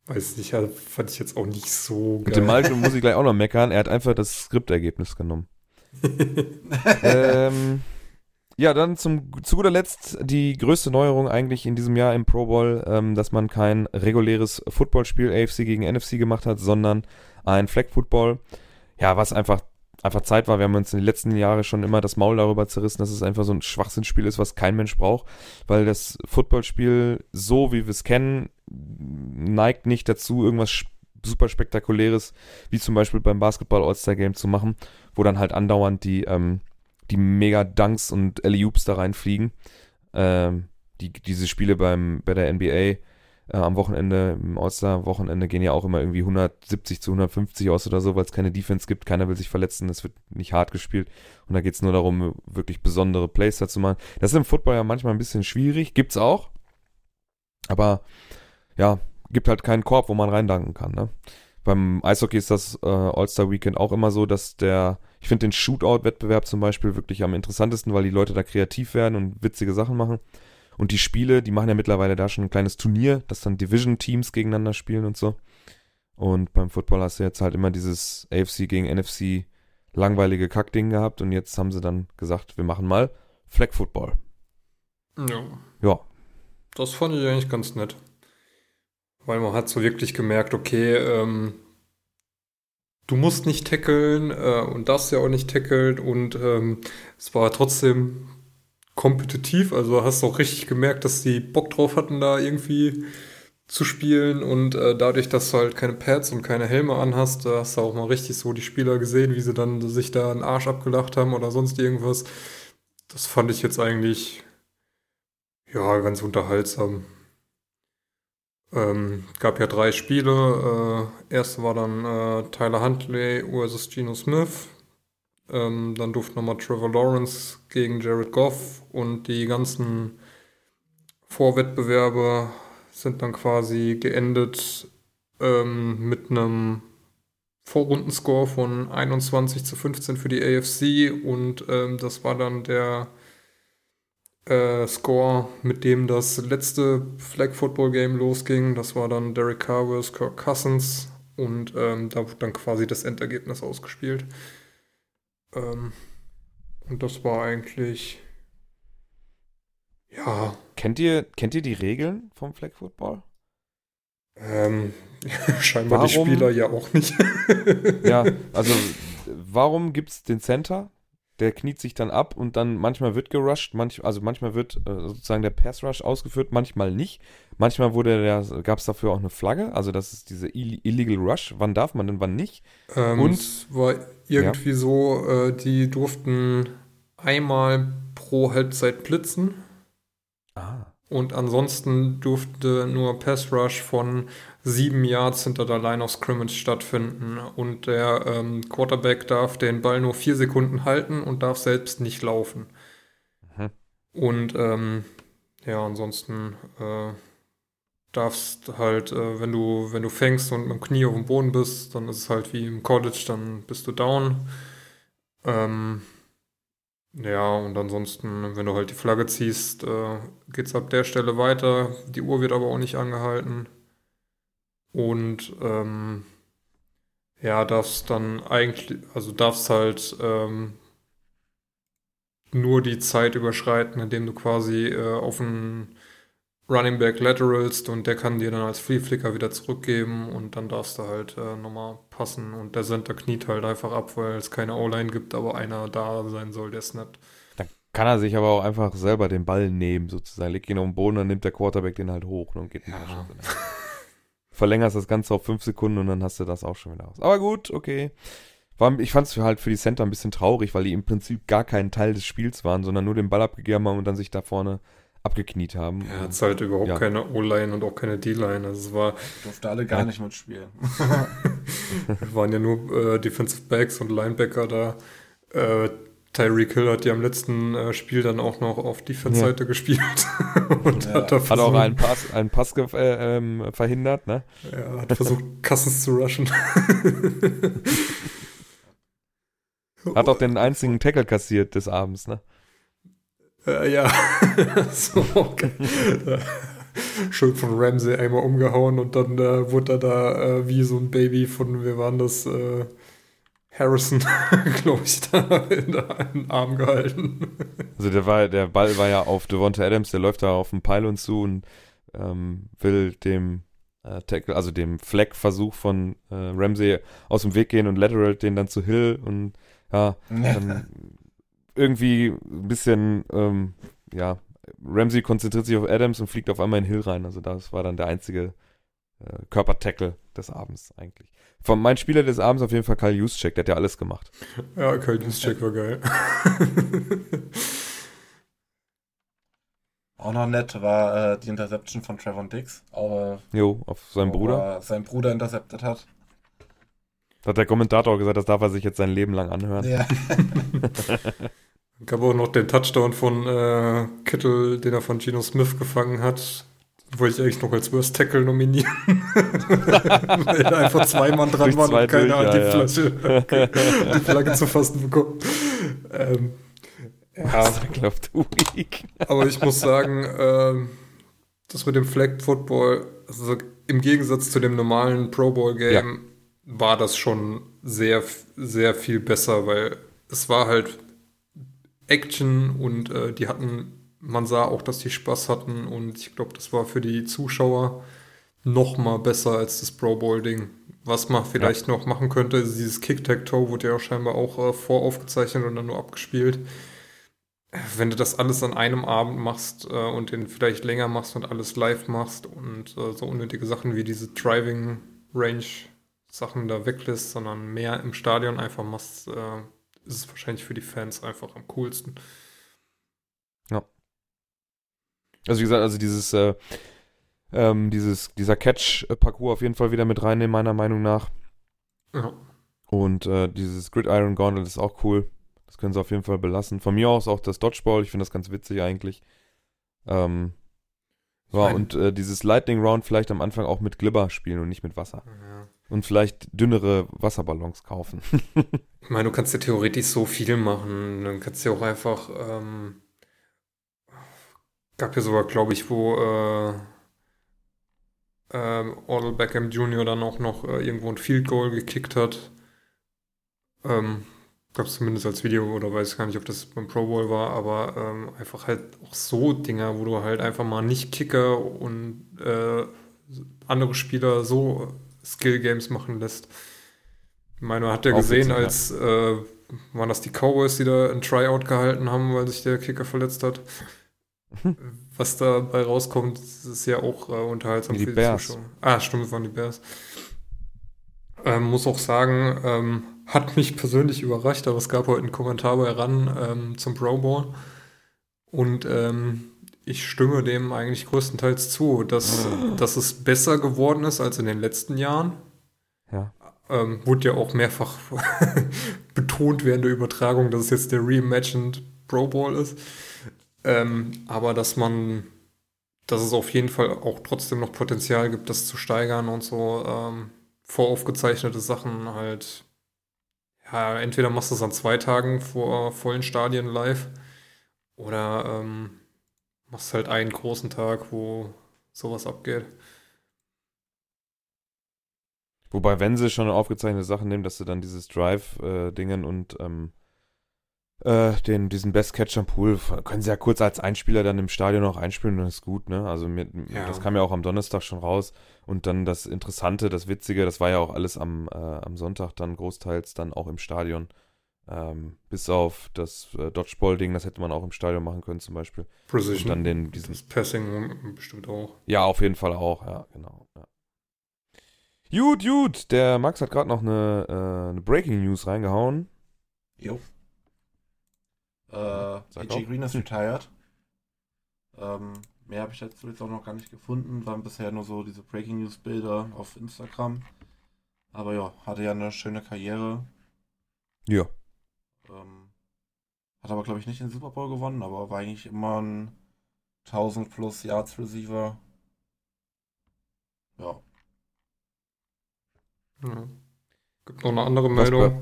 Weiß nicht, ja, fand ich jetzt auch nicht so Mit dem geil. Malte muss ich gleich auch noch meckern. Er hat einfach das Skriptergebnis genommen. ähm, ja, dann zum, zu guter Letzt die größte Neuerung eigentlich in diesem Jahr im Pro Bowl, ähm, dass man kein reguläres Footballspiel AFC gegen NFC gemacht hat, sondern ein Flag Football. Ja, was einfach einfach Zeit war. Wir haben uns in den letzten Jahren schon immer das Maul darüber zerrissen, dass es einfach so ein Schwachsinnspiel ist, was kein Mensch braucht, weil das Footballspiel, so wie wir es kennen, neigt nicht dazu, irgendwas super spektakuläres, wie zum Beispiel beim Basketball All-Star Game zu machen, wo dann halt andauernd die, ähm, die mega Dunks und Alley-Oops da reinfliegen. Ähm, die, diese Spiele beim, bei der NBA äh, am Wochenende, im All-Star-Wochenende gehen ja auch immer irgendwie 170 zu 150 aus oder so, weil es keine Defense gibt, keiner will sich verletzen, es wird nicht hart gespielt und da geht es nur darum, wirklich besondere Plays dazu machen. Das ist im Football ja manchmal ein bisschen schwierig, gibt's auch, aber ja, gibt halt keinen Korb, wo man reindanken kann. Ne? Beim Eishockey ist das äh, All-Star-Weekend auch immer so, dass der, ich finde den Shootout-Wettbewerb zum Beispiel wirklich am interessantesten, weil die Leute da kreativ werden und witzige Sachen machen. Und die Spiele, die machen ja mittlerweile da schon ein kleines Turnier, dass dann Division-Teams gegeneinander spielen und so. Und beim Football hast du jetzt halt immer dieses AFC gegen NFC langweilige Kackding gehabt und jetzt haben sie dann gesagt, wir machen mal Flag Football. Ja. Ja. Das fand ich eigentlich ganz nett. Weil man hat so wirklich gemerkt, okay, ähm, du musst nicht tackeln äh, und darfst ja auch nicht tackeln und ähm, es war trotzdem kompetitiv, also hast auch richtig gemerkt, dass die Bock drauf hatten, da irgendwie zu spielen und äh, dadurch, dass du halt keine Pads und keine Helme anhast, da hast du auch mal richtig so die Spieler gesehen, wie sie dann sich da einen Arsch abgelacht haben oder sonst irgendwas. Das fand ich jetzt eigentlich ja ganz unterhaltsam. Ähm, gab ja drei Spiele. Äh, erste war dann äh, Tyler Huntley vs. Geno Smith. Ähm, dann durfte nochmal Trevor Lawrence gegen Jared Goff und die ganzen Vorwettbewerbe sind dann quasi geendet ähm, mit einem Vorrundenscore von 21 zu 15 für die AFC und ähm, das war dann der äh, Score, mit dem das letzte Flag Football Game losging. Das war dann Derek Carr vs. Kirk Cousins und ähm, da wurde dann quasi das Endergebnis ausgespielt. Ähm, und das war eigentlich ja. Kennt ihr, kennt ihr die Regeln vom Flag Football? Ähm, scheinbar Warum? die Spieler ja auch nicht. Ja, also warum gibt es den Center? Der kniet sich dann ab und dann manchmal wird gerusht, manch, also manchmal wird äh, sozusagen der Pass Rush ausgeführt, manchmal nicht. Manchmal wurde der, gab es dafür auch eine Flagge, also das ist diese Ill Illegal Rush. Wann darf man denn, wann nicht? Ähm, Und? es war irgendwie so, äh, die durften einmal pro Halbzeit blitzen Ah. Und ansonsten durfte nur Pass Rush von sieben Yards hinter der Line of Scrimmage stattfinden und der ähm, Quarterback darf den Ball nur vier Sekunden halten und darf selbst nicht laufen. Mhm. Und ähm, ja, ansonsten äh, darfst halt, äh, wenn du, wenn du fängst und mit dem Knie auf dem Boden bist, dann ist es halt wie im College, dann bist du down. Ähm, ja, und ansonsten, wenn du halt die Flagge ziehst, äh, geht's ab der Stelle weiter. Die Uhr wird aber auch nicht angehalten. Und ähm, ja, darfst dann eigentlich, also darfst halt ähm, nur die Zeit überschreiten, indem du quasi äh, auf einen Running Back lateralst und der kann dir dann als Free Flicker wieder zurückgeben und dann darfst du halt äh, nochmal passen und der Center kniet halt einfach ab, weil es keine O-Line gibt, aber einer da sein soll, der snappt. Dann kann er sich aber auch einfach selber den Ball nehmen, sozusagen. Legt ihn auf den Boden, dann nimmt der Quarterback den halt hoch und geht Ja. Tasche. Verlängerst das Ganze auf fünf Sekunden und dann hast du das auch schon wieder aus. Aber gut, okay. Ich fand es halt für die Center ein bisschen traurig, weil die im Prinzip gar kein Teil des Spiels waren, sondern nur den Ball abgegeben haben und dann sich da vorne abgekniet haben. Er hat halt überhaupt Ja. keine O-Line und auch keine D-Line. Also es war, Durfte alle gar Ja. nicht mitspielen. es waren ja nur äh, Defensive Backs und Linebacker da. Äh, Tyreek Hill hat ja im letzten äh, Spiel dann auch noch auf Defense-Seite gespielt. und Ja. hat da Hat auch versucht, einen Pass, einen Pass ge- äh, ähm, verhindert, ne? ja, hat versucht, Cousins zu rushen. Hat auch den einzigen Tackle kassiert des Abends, ne? Äh, ja, so, okay. Schön von Ramsey einmal umgehauen und dann äh, wurde er da äh, wie so ein Baby von, wir waren das, äh, Harrison, glaube ich, da in, den Arm gehalten. Also der war, der Ball war ja auf Devonta Adams, der läuft da auf den Pylon zu und ähm, will dem äh, Tackle, also dem Fleck-Versuch von äh, Ramsey aus dem Weg gehen und lateral den dann zu Hill und ja, dann irgendwie ein bisschen, ähm, ja, Ramsey konzentriert sich auf Adams und fliegt auf einmal in Hill rein. Also das war dann der einzige äh, Körpertackle des Abends eigentlich. Von mein Spieler des Abends auf jeden Fall Karl Juszczyk, der hat ja alles gemacht. Ja, Köln's Check war geil. Auch noch nett war äh, die Interception von Trevor Dix, aber Jo, auf seinen wo Bruder. er seinen Bruder interceptet hat. Da hat der Kommentator gesagt, das darf er sich jetzt sein Leben lang anhören. Ja. Gab auch noch den Touchdown von äh, Kittel, den er von Geno Smith gefangen hat. Wollte ich eigentlich noch als Worst Tackle nominieren. Weil da einfach zwei Mann dran Durch waren und keiner hat die, ja, Flasche, die Flagge zu fassen bekommen. Ähm, ja, Week. aber ich muss sagen, ähm, das mit dem Flag Football, also im Gegensatz zu dem normalen Pro Bowl Game, war das schon sehr, sehr viel besser, weil es war halt Action und äh, die hatten, man sah auch, dass die Spaß hatten und ich glaube, das war für die Zuschauer noch mal besser als das Pro Bowl Ding. Was man vielleicht noch machen könnte, ist dieses Kick-Tag-Toe wurde ja auch scheinbar auch äh, voraufgezeichnet und dann nur abgespielt wenn du das alles an einem Abend machst äh, und den vielleicht länger machst und alles live machst und äh, so unnötige Sachen wie diese Driving Range Sachen da weglässt, sondern mehr im Stadion einfach machst, äh, ist es wahrscheinlich für die Fans einfach am coolsten. Also wie gesagt, also dieses, äh, ähm, dieses, dieser Catch-Parcours auf jeden Fall wieder mit reinnehmen, meiner Meinung nach. Ja. Und äh, dieses Gridiron Gauntlet ist auch cool. Das können sie auf jeden Fall belassen. Von mir aus auch das Dodgeball. Ich finde das ganz witzig eigentlich. Ähm, ja, und äh, dieses Lightning Round vielleicht am Anfang auch mit Glibber spielen und nicht mit Wasser. Ja. Und vielleicht dünnere Wasserballons kaufen. Ich meine, du kannst ja theoretisch so viel machen. Dann kannst du ja auch einfach. Ähm, gab ja sogar, glaube ich, wo äh, ähm, Odell Beckham Jr. dann auch noch äh, irgendwo ein Field Goal gekickt hat. Ähm, gab es zumindest als Video oder weiß gar nicht, ob das beim Pro Bowl war, aber ähm, einfach halt auch so Dinger, wo du halt einfach mal nicht Kicker und äh, andere Spieler so Skill Games machen lässt. Ich meine, man hat ja Auch gesehen, witzig, ja. als äh, waren das die Cowboys, die da ein Tryout gehalten haben, weil sich der Kicker verletzt hat. Was dabei rauskommt, ist ja auch äh, unterhaltsam Die für die Bears. Zuschauer. Ah, stimmt, waren die Bears. Ähm, muss auch sagen, ähm, hat mich persönlich überrascht, aber es gab heute einen Kommentar bei RAN ähm, zum Pro Bowl. Und ähm, ich stimme dem eigentlich größtenteils zu, dass, dass es besser geworden ist als in den letzten Jahren. ja. Ähm, wurde ja auch mehrfach betont während der Übertragung, dass es jetzt der Reimagined Pro Bowl ist. Ähm, aber dass man, dass es auf jeden Fall auch trotzdem noch Potenzial gibt, das zu steigern und so ähm, voraufgezeichnete Sachen halt. Ja, entweder machst du es an zwei Tagen vor vollen Stadien live oder ähm, machst halt einen großen Tag, wo sowas abgeht. Wobei, wenn sie schon aufgezeichnete Sachen nehmen, dass sie dann dieses Drive-Dingen und ähm, äh, den, diesen Best Catch am Pool, können sie ja kurz als Einspieler dann im Stadion auch einspielen und das ist gut, ne? Also mir, Ja. das kam ja auch am Donnerstag schon raus. Und dann das Interessante, das Witzige, das war ja auch alles am, äh, am Sonntag dann großteils dann auch im Stadion. Ähm, bis auf das äh, Dodgeball-Ding, das hätte man auch im Stadion machen können zum Beispiel. Und Precision. dann den, diesen das Passing bestimmt auch. ja, auf jeden Fall auch, ja, genau. Ja. Gut, gut, der Max hat gerade noch eine, äh, eine Breaking News reingehauen. Jo. Äh, AJ. Green ist retired. Ähm, mehr habe ich dazu jetzt auch noch gar nicht gefunden. Waren bisher nur so diese Breaking News Bilder auf Instagram. Aber ja, hatte ja eine schöne Karriere. Ja. Ähm, hat aber, glaube ich, nicht den Super Bowl gewonnen, aber war eigentlich immer ein 1000 plus Yards Receiver. Ja. Ja. Gibt noch eine andere Meldung.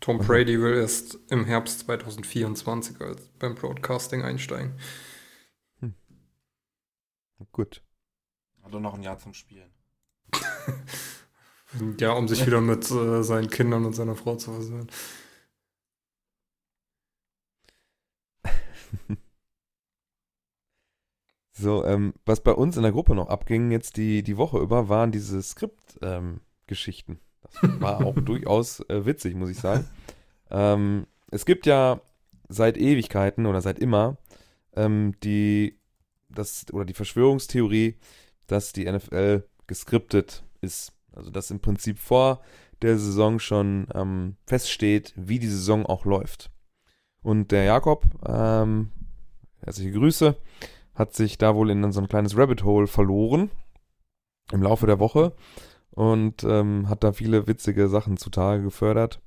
Tom. Brady will erst im Herbst 2024 als beim Broadcasting einsteigen. Gut. Hat er noch ein Jahr zum Spielen. Ja, um sich wieder mit äh, seinen Kindern und seiner Frau zu versöhnen. So, ähm, was bei uns in der Gruppe noch abging, jetzt die, die Woche über, waren diese Skript-Geschichten. das war auch durchaus äh, witzig, muss ich sagen. Ähm, es gibt ja seit Ewigkeiten oder seit immer ähm, die, das, oder die Verschwörungstheorie, dass die NFL geskriptet ist. Also dass im Prinzip vor der Saison schon ähm, feststeht, wie die Saison auch läuft. Und der Jakob, ähm, herzliche Grüße, hat sich da wohl in so ein kleines Rabbit Hole verloren im Laufe der Woche und ähm, hat da viele witzige Sachen zutage gefördert.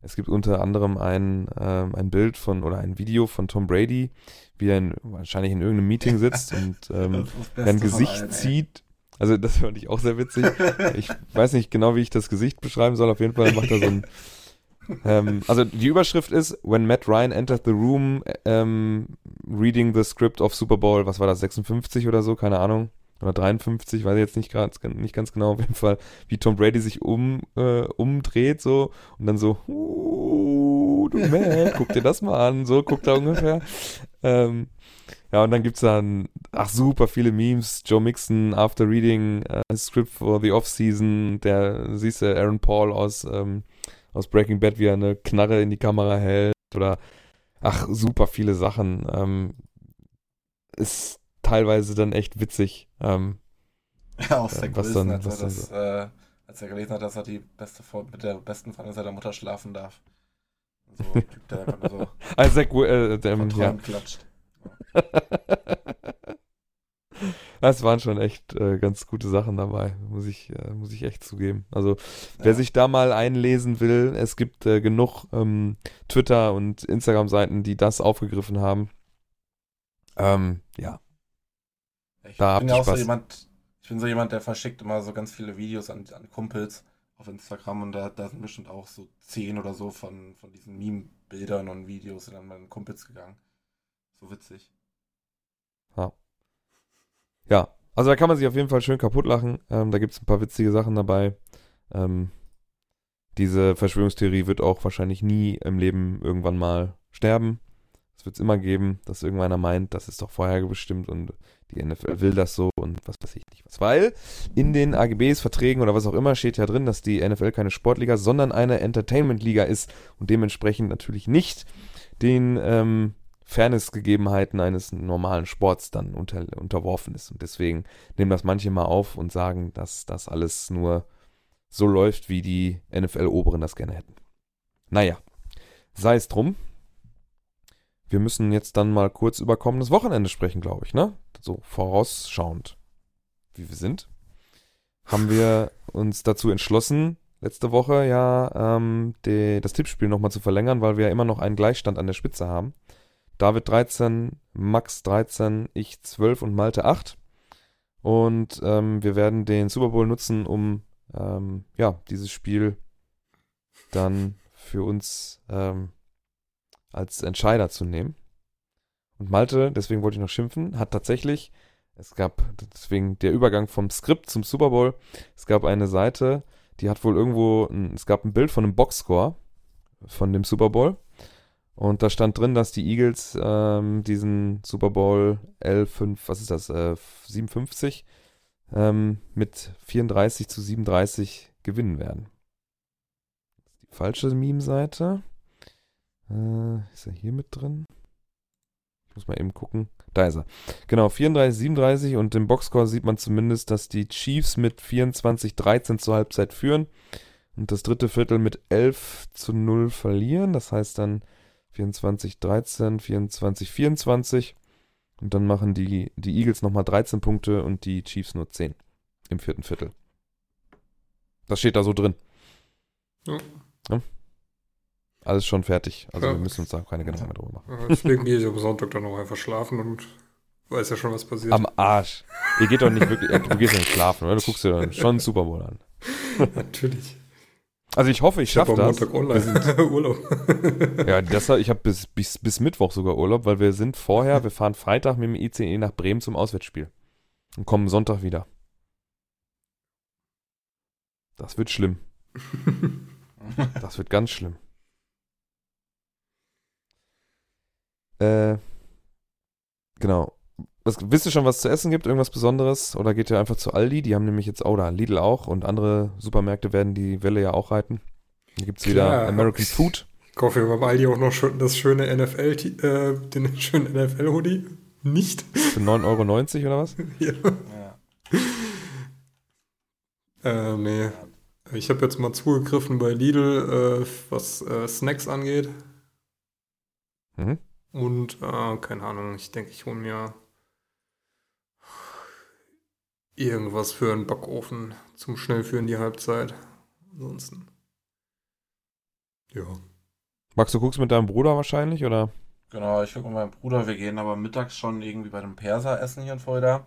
Es gibt unter anderem ein, ähm, ein Bild von oder ein Video von Tom Brady, wie er in, wahrscheinlich in irgendeinem Meeting sitzt und ähm, sein Gesicht zieht. Also das fand ich auch sehr witzig. Ich weiß nicht genau, wie ich das Gesicht beschreiben soll. Auf jeden Fall macht er so ein. Ähm, also die Überschrift ist When Matt Ryan entered the room, ähm, reading the script of Super Bowl, was war das, 56 oder so, keine Ahnung. Oder 53, weiß ich jetzt nicht, grad, nicht ganz genau, auf jeden Fall, wie Tom Brady sich um, äh, umdreht so und dann so, uh, du Matt, guck dir das mal an, so guckt er ungefähr. Ähm, ja, und dann gibt's dann, ach, super viele Memes. Joe Mixon after reading uh, script for the Offseason. Der, siehst du Aaron Paul aus, ähm, aus Breaking Bad, wie er eine Knarre in die Kamera hält. Oder, ach, super viele Sachen. Ähm, ist teilweise dann echt witzig. Ähm, Ja, auch Zach was Wilson, dann- als, er was das, äh, als er gelesen hat, dass er die beste Frau, mit der besten Freundin seiner Mutter schlafen darf. So Typ, der einfach nur so Isaac, äh, der, von ja. Klatscht. Das waren schon echt äh, ganz gute Sachen dabei, muss ich, äh, muss ich echt zugeben. Also, wer Ja. sich da mal einlesen will, es gibt äh, genug ähm, Twitter- und Instagram-Seiten, die das aufgegriffen haben. Ähm, ja, Ich Da bin ja auch so Spaß. jemand, ich bin so jemand, der verschickt immer so ganz viele Videos an, an Kumpels auf Instagram und da, da sind bestimmt auch so zehn oder so von, von diesen Meme-Bildern und Videos sind an meinen Kumpels gegangen. So witzig. Ja. Also da kann man sich auf jeden Fall schön kaputt lachen. Ähm, da gibt es ein paar witzige Sachen dabei. Ähm, diese Verschwörungstheorie wird auch wahrscheinlich nie im Leben irgendwann mal sterben. Es wird es immer geben, dass irgendeiner meint, das ist doch vorherbestimmt und die NFL will das so und was weiß ich nicht was. Weil in den AGBs, Verträgen oder was auch immer steht ja drin, dass die NFL keine Sportliga, sondern eine Entertainment-Liga ist und dementsprechend natürlich nicht den ähm, Fairness-Gegebenheiten eines normalen Sports dann unter, unterworfen ist. Und deswegen nehmen das manche mal auf und sagen, dass das alles nur so läuft, wie die NFL-Oberen das gerne hätten. Naja, sei es drum. Wir müssen jetzt dann mal kurz über kommendes Wochenende sprechen, glaube ich, ne? So vorausschauend, wie wir sind, haben wir uns dazu entschlossen, letzte Woche ja ähm, die, das Tippspiel nochmal zu verlängern, weil wir ja immer noch einen Gleichstand an der Spitze haben. David 13, Max 13, ich 12 und Malte 8. Und ähm, wir werden den Super Bowl nutzen, um ähm, ja, dieses Spiel dann für uns ähm, als Entscheider zu nehmen. Und Malte, deswegen wollte ich noch schimpfen, hat tatsächlich, es gab deswegen der Übergang vom Skript zum Super Bowl, es gab eine Seite, die hat wohl irgendwo, ein, es gab ein Bild von einem Boxscore von dem Super Bowl. Und da stand drin, dass die Eagles ähm, diesen Super Bowl L5, was ist das, äh, 57, ähm, mit 34 zu 37 gewinnen werden. Die falsche Meme-Seite. Äh, ist er hier mit drin? Ich muss mal eben gucken. Da ist er. Genau, 34, 37 und im Boxscore sieht man zumindest, dass die Chiefs mit 24, 13 zur Halbzeit führen und das dritte Viertel mit 11 zu 0 verlieren. Das heißt dann 24, 13, 24, 24. Und dann machen die, die Eagles nochmal 13 Punkte und die Chiefs nur 10 im vierten Viertel. Das steht da so drin. Ja. Ja. Alles schon fertig. Also Ja. wir müssen uns da keine Gedanken mehr drüber machen. Deswegen gehe ich am Sonntag dann auch einfach schlafen und weiß ja schon, was passiert. Am Arsch. Ihr geht doch nicht wirklich, du gehst ja nicht schlafen, oder? Du guckst dir dann schon einen Super Bowl an. Natürlich. Also ich hoffe, ich schaffe das. Montag online Urlaub. Ja, das, ich habe bis, bis, bis Mittwoch sogar Urlaub, weil wir sind vorher, wir fahren Freitag mit dem ICE nach Bremen zum Auswärtsspiel. Und kommen Sonntag wieder. Das wird schlimm. Das wird ganz schlimm. Äh, genau. Was, wisst ihr schon, was zu essen gibt? Irgendwas Besonderes? Oder geht ihr einfach zu Aldi? Die haben nämlich jetzt, da, Lidl auch und andere Supermärkte werden die Welle ja auch reiten. Hier gibt es wieder. American Food. Ich kaufe mir beim Aldi auch noch das schöne NFL, äh, den schönen NFL-Hoodie. Nicht. Für 9,90 Euro oder was? ja. Ja. Äh, nee. Ich habe jetzt mal zugegriffen bei Lidl, äh, was äh, Snacks angeht. Mhm. Und, äh, keine Ahnung, ich denke, ich hole mir irgendwas für einen Backofen zum Schnellführen die Halbzeit. Ansonsten. Ja. Max, du guckst mit deinem Bruder wahrscheinlich, oder? Genau, ich gucke mit meinem Bruder, wir gehen aber mittags schon irgendwie bei dem Perser essen hier in Fulda.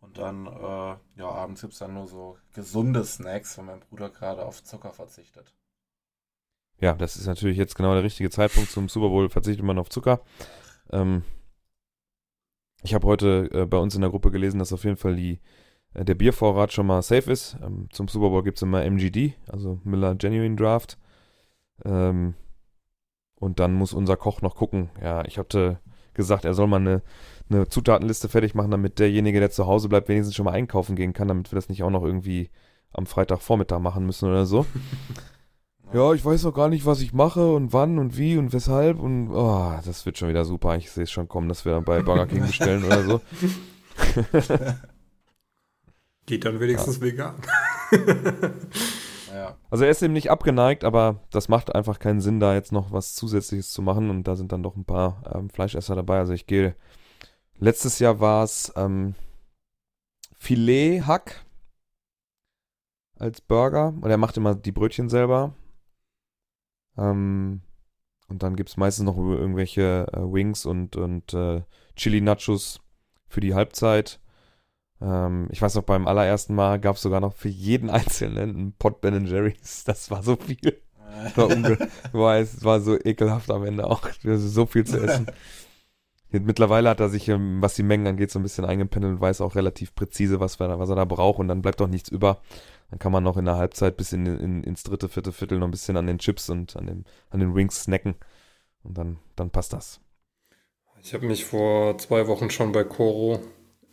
Und dann, äh, ja, abends gibt es dann nur so gesunde Snacks, weil mein Bruder gerade auf Zucker verzichtet. Ja, das ist natürlich jetzt genau der richtige Zeitpunkt zum Super Bowl. Verzichtet man auf Zucker. Ähm, ich habe heute äh, bei uns in der Gruppe gelesen, dass auf jeden Fall die, äh, der Biervorrat schon mal safe ist. Ähm, zum Super Bowl gibt es immer MGD, also Miller Genuine Draft. Ähm, und dann muss unser Koch noch gucken. Ja, ich hatte gesagt, er soll mal eine, eine Zutatenliste fertig machen, damit derjenige, der zu Hause bleibt, wenigstens schon mal einkaufen gehen kann, damit wir das nicht auch noch irgendwie am Freitagvormittag machen müssen oder so. Ja, ich weiß noch gar nicht, was ich mache und wann und wie und weshalb und oh, das wird schon wieder super. Ich sehe es schon kommen, dass wir bei Burger King bestellen oder so. Geht dann wenigstens vegan. Ja, Also er ist eben nicht abgeneigt, aber das macht einfach keinen Sinn, da jetzt noch was Zusätzliches zu machen und da sind dann doch ein paar ähm, Fleischesser dabei. Also ich gehe, letztes Jahr war es, ähm, Filet-Hack als Burger. Und er macht immer die Brötchen selber. Ähm, und dann gibt es meistens noch irgendwelche äh, Wings und, und äh, Chili-Nachos für die Halbzeit. Ähm, ich weiß noch, beim allerersten Mal gab es sogar noch für jeden Einzelnen einen Pot Ben Jerry's. Das war so viel. War, war, es war so ekelhaft am Ende auch. So viel zu essen. Mittlerweile hat er sich, ähm, was die Mengen angeht, so ein bisschen eingependelt und weiß auch relativ präzise, was, wir, was er da braucht. Und dann bleibt auch nichts über. Dann kann man noch in der Halbzeit bis in, in, ins dritte, vierte Viertel noch ein bisschen an den Chips und an, dem, an den Wings snacken. Und dann, dann passt das. Ich habe mich vor zwei Wochen schon bei Coro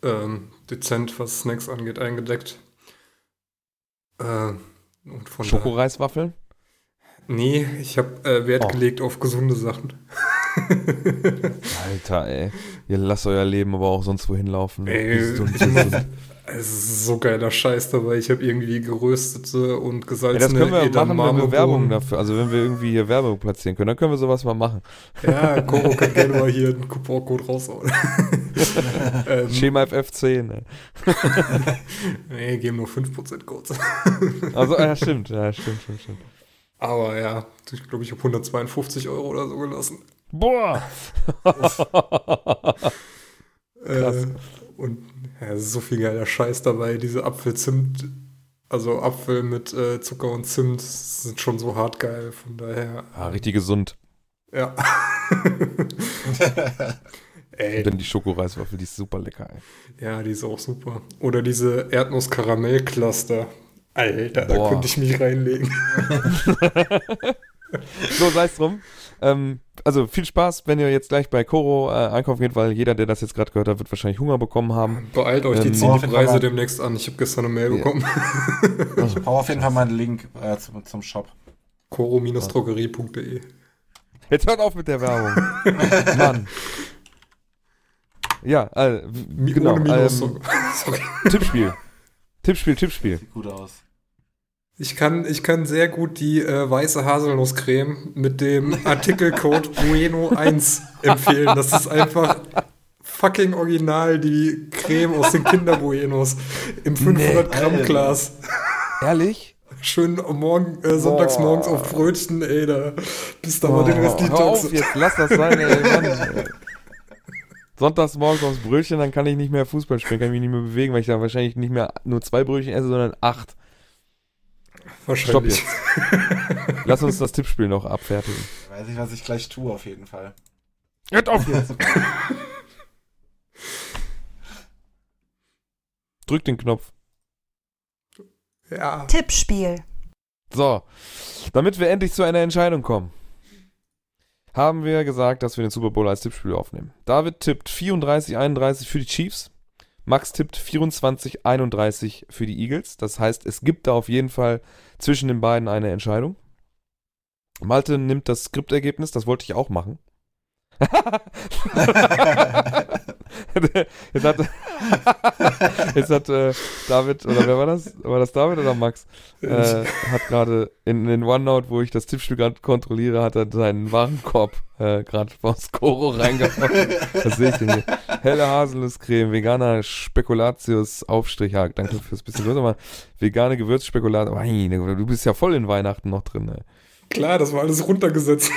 ähm, dezent, was Snacks angeht, eingedeckt. Äh, Schokoreiswaffeln? Nee, ich habe äh, Wert oh. gelegt auf gesunde Sachen. Alter, ey. Ihr lasst euer Leben aber auch sonst wohin laufen. Ey, es ist so geiler Scheiß dabei. Ich habe irgendwie geröstete und gesalzene ja, Das können wir machen, wenn wir Werbung dafür, also wenn wir irgendwie hier Werbung platzieren können, dann können wir sowas mal machen. Ja, Koro kann gerne mal hier einen Couponcode raushauen. ähm, Schema FF10. Ne? nee, geben nur 5% Codes. also, ja, stimmt, ja, stimmt, stimmt, stimmt. Aber ja, ich glaube, ich habe 152 Euro oder so gelassen. Boah! äh, und ja, so viel geiler Scheiß dabei. Diese Apfelzimt, also Apfel mit äh, Zucker und Zimt sind schon so hart geil. Von daher. Ja, richtig gesund. Ja. ey. Dann die Schokoreiswaffel, die ist super lecker, ey. Ja, die ist auch super. Oder diese Erdnuss-Karamell-Cluster. Alter, Boah. da könnte ich mich reinlegen. so, sei es drum. Ähm, also viel Spaß, wenn ihr jetzt gleich bei Koro äh, einkaufen geht, weil jeder, der das jetzt gerade gehört hat, wird wahrscheinlich Hunger bekommen haben. Beeilt euch, die ähm, ziehen die Preise demnächst an. Ich habe gestern eine Mail yeah. bekommen. also, hau auf jeden Fall mal einen Link äh, zum, zum Shop. Koro-drogerie.de Jetzt hört auf mit der Werbung. Mann. Ja, äh, genau. Ohne Minus. Ähm, Tippspiel. Tippspiel, Tippspiel. Sieht gut aus. Ich kann, ich kann sehr gut die äh, weiße Haselnusscreme mit dem Artikelcode Bueno1 empfehlen. Das ist einfach fucking original die Creme aus den Kinderbuenos im 500 nee, Gramm Glas. Ehrlich? Schön morgen, äh, sonntags Boah. morgens auf Brötchen, ey, da bist du aber den Rest Hör auf, jetzt lass das sein, ey, Mann. Sonntags morgens aufs Brötchen, dann kann ich nicht mehr Fußball spielen, kann ich mich nicht mehr bewegen, weil ich dann wahrscheinlich nicht mehr nur zwei Brötchen esse, sondern acht. Wahrscheinlich. Stopp jetzt. Lass uns das Tippspiel noch abfertigen. Weiß ich, was ich gleich tue, auf jeden Fall. Hört auf jetzt! Drück den Knopf. Ja. Tippspiel. So, damit wir endlich zu einer Entscheidung kommen, haben wir gesagt, dass wir den Super Bowl als Tippspiel aufnehmen. David tippt 34-31 für die Chiefs. Max tippt 24-31 für die Eagles. Das heißt, es gibt da auf jeden Fall zwischen den beiden eine Entscheidung. Malte nimmt das Skriptergebnis, das wollte ich auch machen. jetzt hat, jetzt hat äh, David, oder wer war das? War das David oder Max? Äh, hat gerade in den OneNote, wo ich das Tippspiel gerade kontrolliere, hat er seinen Warenkorb äh, gerade aus Koro reingehauen. Was sehe ich denn hier? Helle Haselnusscreme, veganer Spekulatius Aufstrich. Ja, danke fürs bisschen größer mal. Vegane Gewürzspekulatius. Du bist ja voll in Weihnachten noch drin, ey. Klar, das war alles runtergesetzt.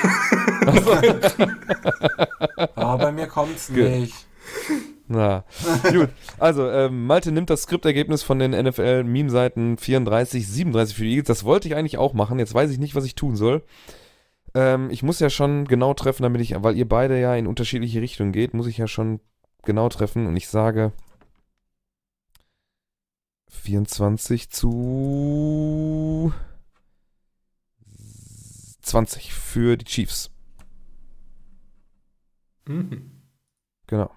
Aber bei mir kommt's nicht. Na, gut. Also, ähm, Malte nimmt das Skriptergebnis von den NFL-Meme-Seiten 34, 37 für die Eagles. Das wollte ich eigentlich auch machen. Jetzt weiß ich nicht, was ich tun soll. Ähm, ich muss ja schon genau treffen, damit ich, weil ihr beide ja in unterschiedliche Richtungen geht, muss ich ja schon genau treffen. Und ich sage 24 zu 20 für die Chiefs. Mhm. Genau.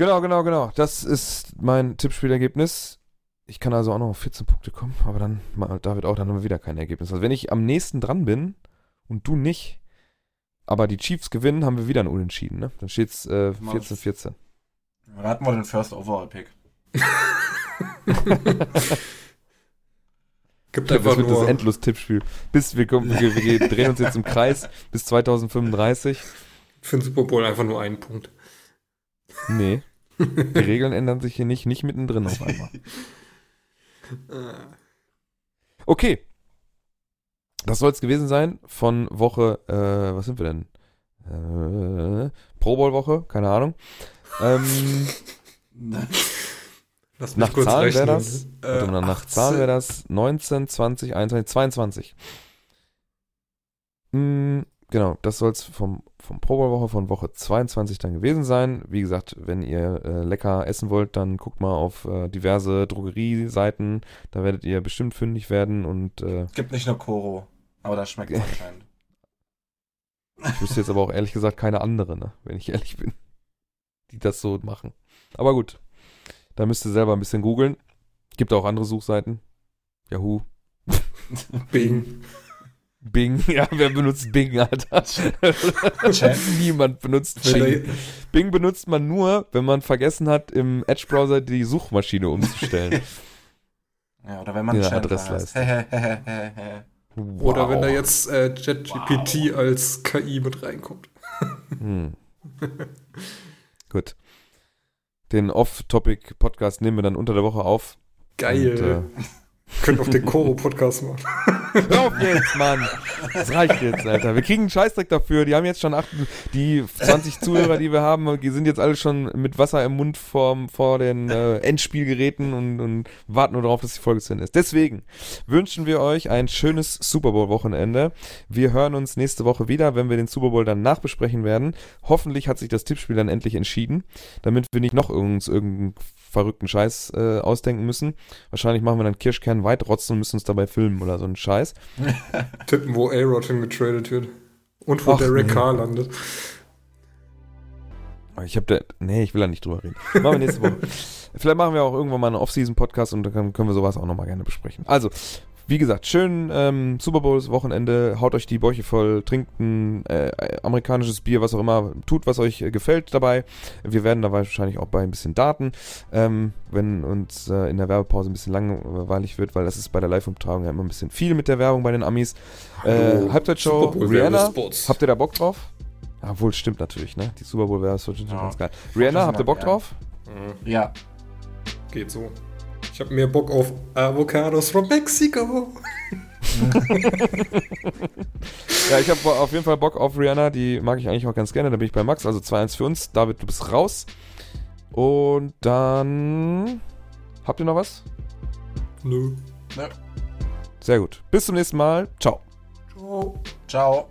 Genau, genau, genau. Das ist mein Tippspielergebnis. Ich kann also auch noch auf 14 Punkte kommen, aber dann David auch, dann haben wir wieder kein Ergebnis. Also wenn ich am nächsten dran bin und du nicht, aber die Chiefs gewinnen, haben wir wieder ein Unentschieden, ne? Dann steht's äh, 14-14. Raten wir den First Overall Pick. Gibt einfach das wird nur das Endlos-Tippspiel. Bis wir, kommen, wir, wir drehen uns jetzt im Kreis bis 2035. Für den Super Bowl einfach nur einen Punkt. Nee. Die Regeln ändern sich hier nicht, nicht mittendrin auf einmal. Äh, Okay. Das soll es gewesen sein von Woche, äh, was sind wir denn? Äh, Pro Bowl Woche, keine Ahnung. Ähm, Lass mich nach kurz Zahlen wäre das, Äh, nach 18. Zahlen wäre das 19, 20, 21, 22. Mm, genau, das soll es vom, vom Pro Bowl Woche von Woche 22 dann gewesen sein. Wie gesagt, wenn ihr äh, lecker essen wollt, dann guckt mal auf äh, diverse Drogerieseiten. Da werdet ihr bestimmt fündig werden und äh, Gibt nicht nur Koro, aber das schmeckt anscheinend. Ich wüsste jetzt aber auch ehrlich gesagt keine andere, ne? wenn ich ehrlich bin, die das so machen. Aber gut, da müsst ihr selber ein bisschen googeln. Gibt auch andere Suchseiten. Yahoo, Bing. Bing. Ja, wer benutzt Bing, Alter? Chat. Niemand benutzt Bing. Bing benutzt man nur, wenn man vergessen hat, im Edge-Browser die Suchmaschine umzustellen. Ja, oder wenn man Ja, Adressleiste. heißt. Hehehehehe. Oder wenn da Wow. jetzt äh, ChatGPT als KI mit reinkommt. Hm. Gut. Den Off-Topic-Podcast nehmen wir dann unter der Woche auf. Geil. Und, äh, Könnt auf den Koro-Podcast machen. Hör auf jetzt, Mann. Das reicht jetzt, Alter. Wir kriegen einen Scheißdreck dafür. Die haben jetzt schon acht, die 20 Zuhörer, die wir haben, die sind jetzt alle schon mit Wasser im Mund vor, vor den äh, Endspielgeräten und, und warten nur darauf, dass die Folge zu Ende ist. Deswegen wünschen wir euch ein schönes Super Bowl-Wochenende. Wir hören uns nächste Woche wieder, wenn wir den Super Bowl dann nachbesprechen werden. Hoffentlich hat sich das Tippspiel dann endlich entschieden, damit wir nicht noch uns irgendeinen verrückten Scheiß äh, ausdenken müssen. Wahrscheinlich machen wir dann Kirschkern weit rotzen und müssen uns dabei filmen oder so einen Scheiß. Tippen, wo A-Rod hingetradet wird. Und wo Ach, Derek nee. Carr landet. Ich habe da, nee, ich will da nicht drüber reden. Machen wir nächste Woche. Vielleicht machen wir auch irgendwann mal einen Off-Season-Podcast und dann können wir sowas auch nochmal gerne besprechen. Also, wie gesagt, schön ähm, Super Bowls-Wochenende. Haut euch die Bäuche voll, trinkt ein äh, amerikanisches Bier, was auch immer. Tut, was euch äh, gefällt dabei. Wir werden dabei wahrscheinlich auch bei ein bisschen Daten, ähm, wenn uns äh, in der Werbepause ein bisschen langweilig wird, weil das ist bei der Live-Umtragung ja immer ein bisschen viel mit der Werbung bei den Amis. Äh, Halbzeitshow, Rihanna. Habt ihr da Bock drauf? Ja, wohl, stimmt natürlich, ne? Die Super Bowl wäre so Ja. ganz geil. Rihanna, habt ihr Bock Ja. drauf? Mhm, Ja. geht so. Ich habe mehr Bock auf Avocados from Mexico. Ja, ich habe auf jeden Fall Bock auf Rihanna. Die mag ich eigentlich auch ganz gerne. Da bin ich bei Max. Also 2-1 für uns. David, du bist raus. Und dann. Habt ihr noch was? Nö. Sehr gut. Bis zum nächsten Mal. Ciao. Ciao. Ciao.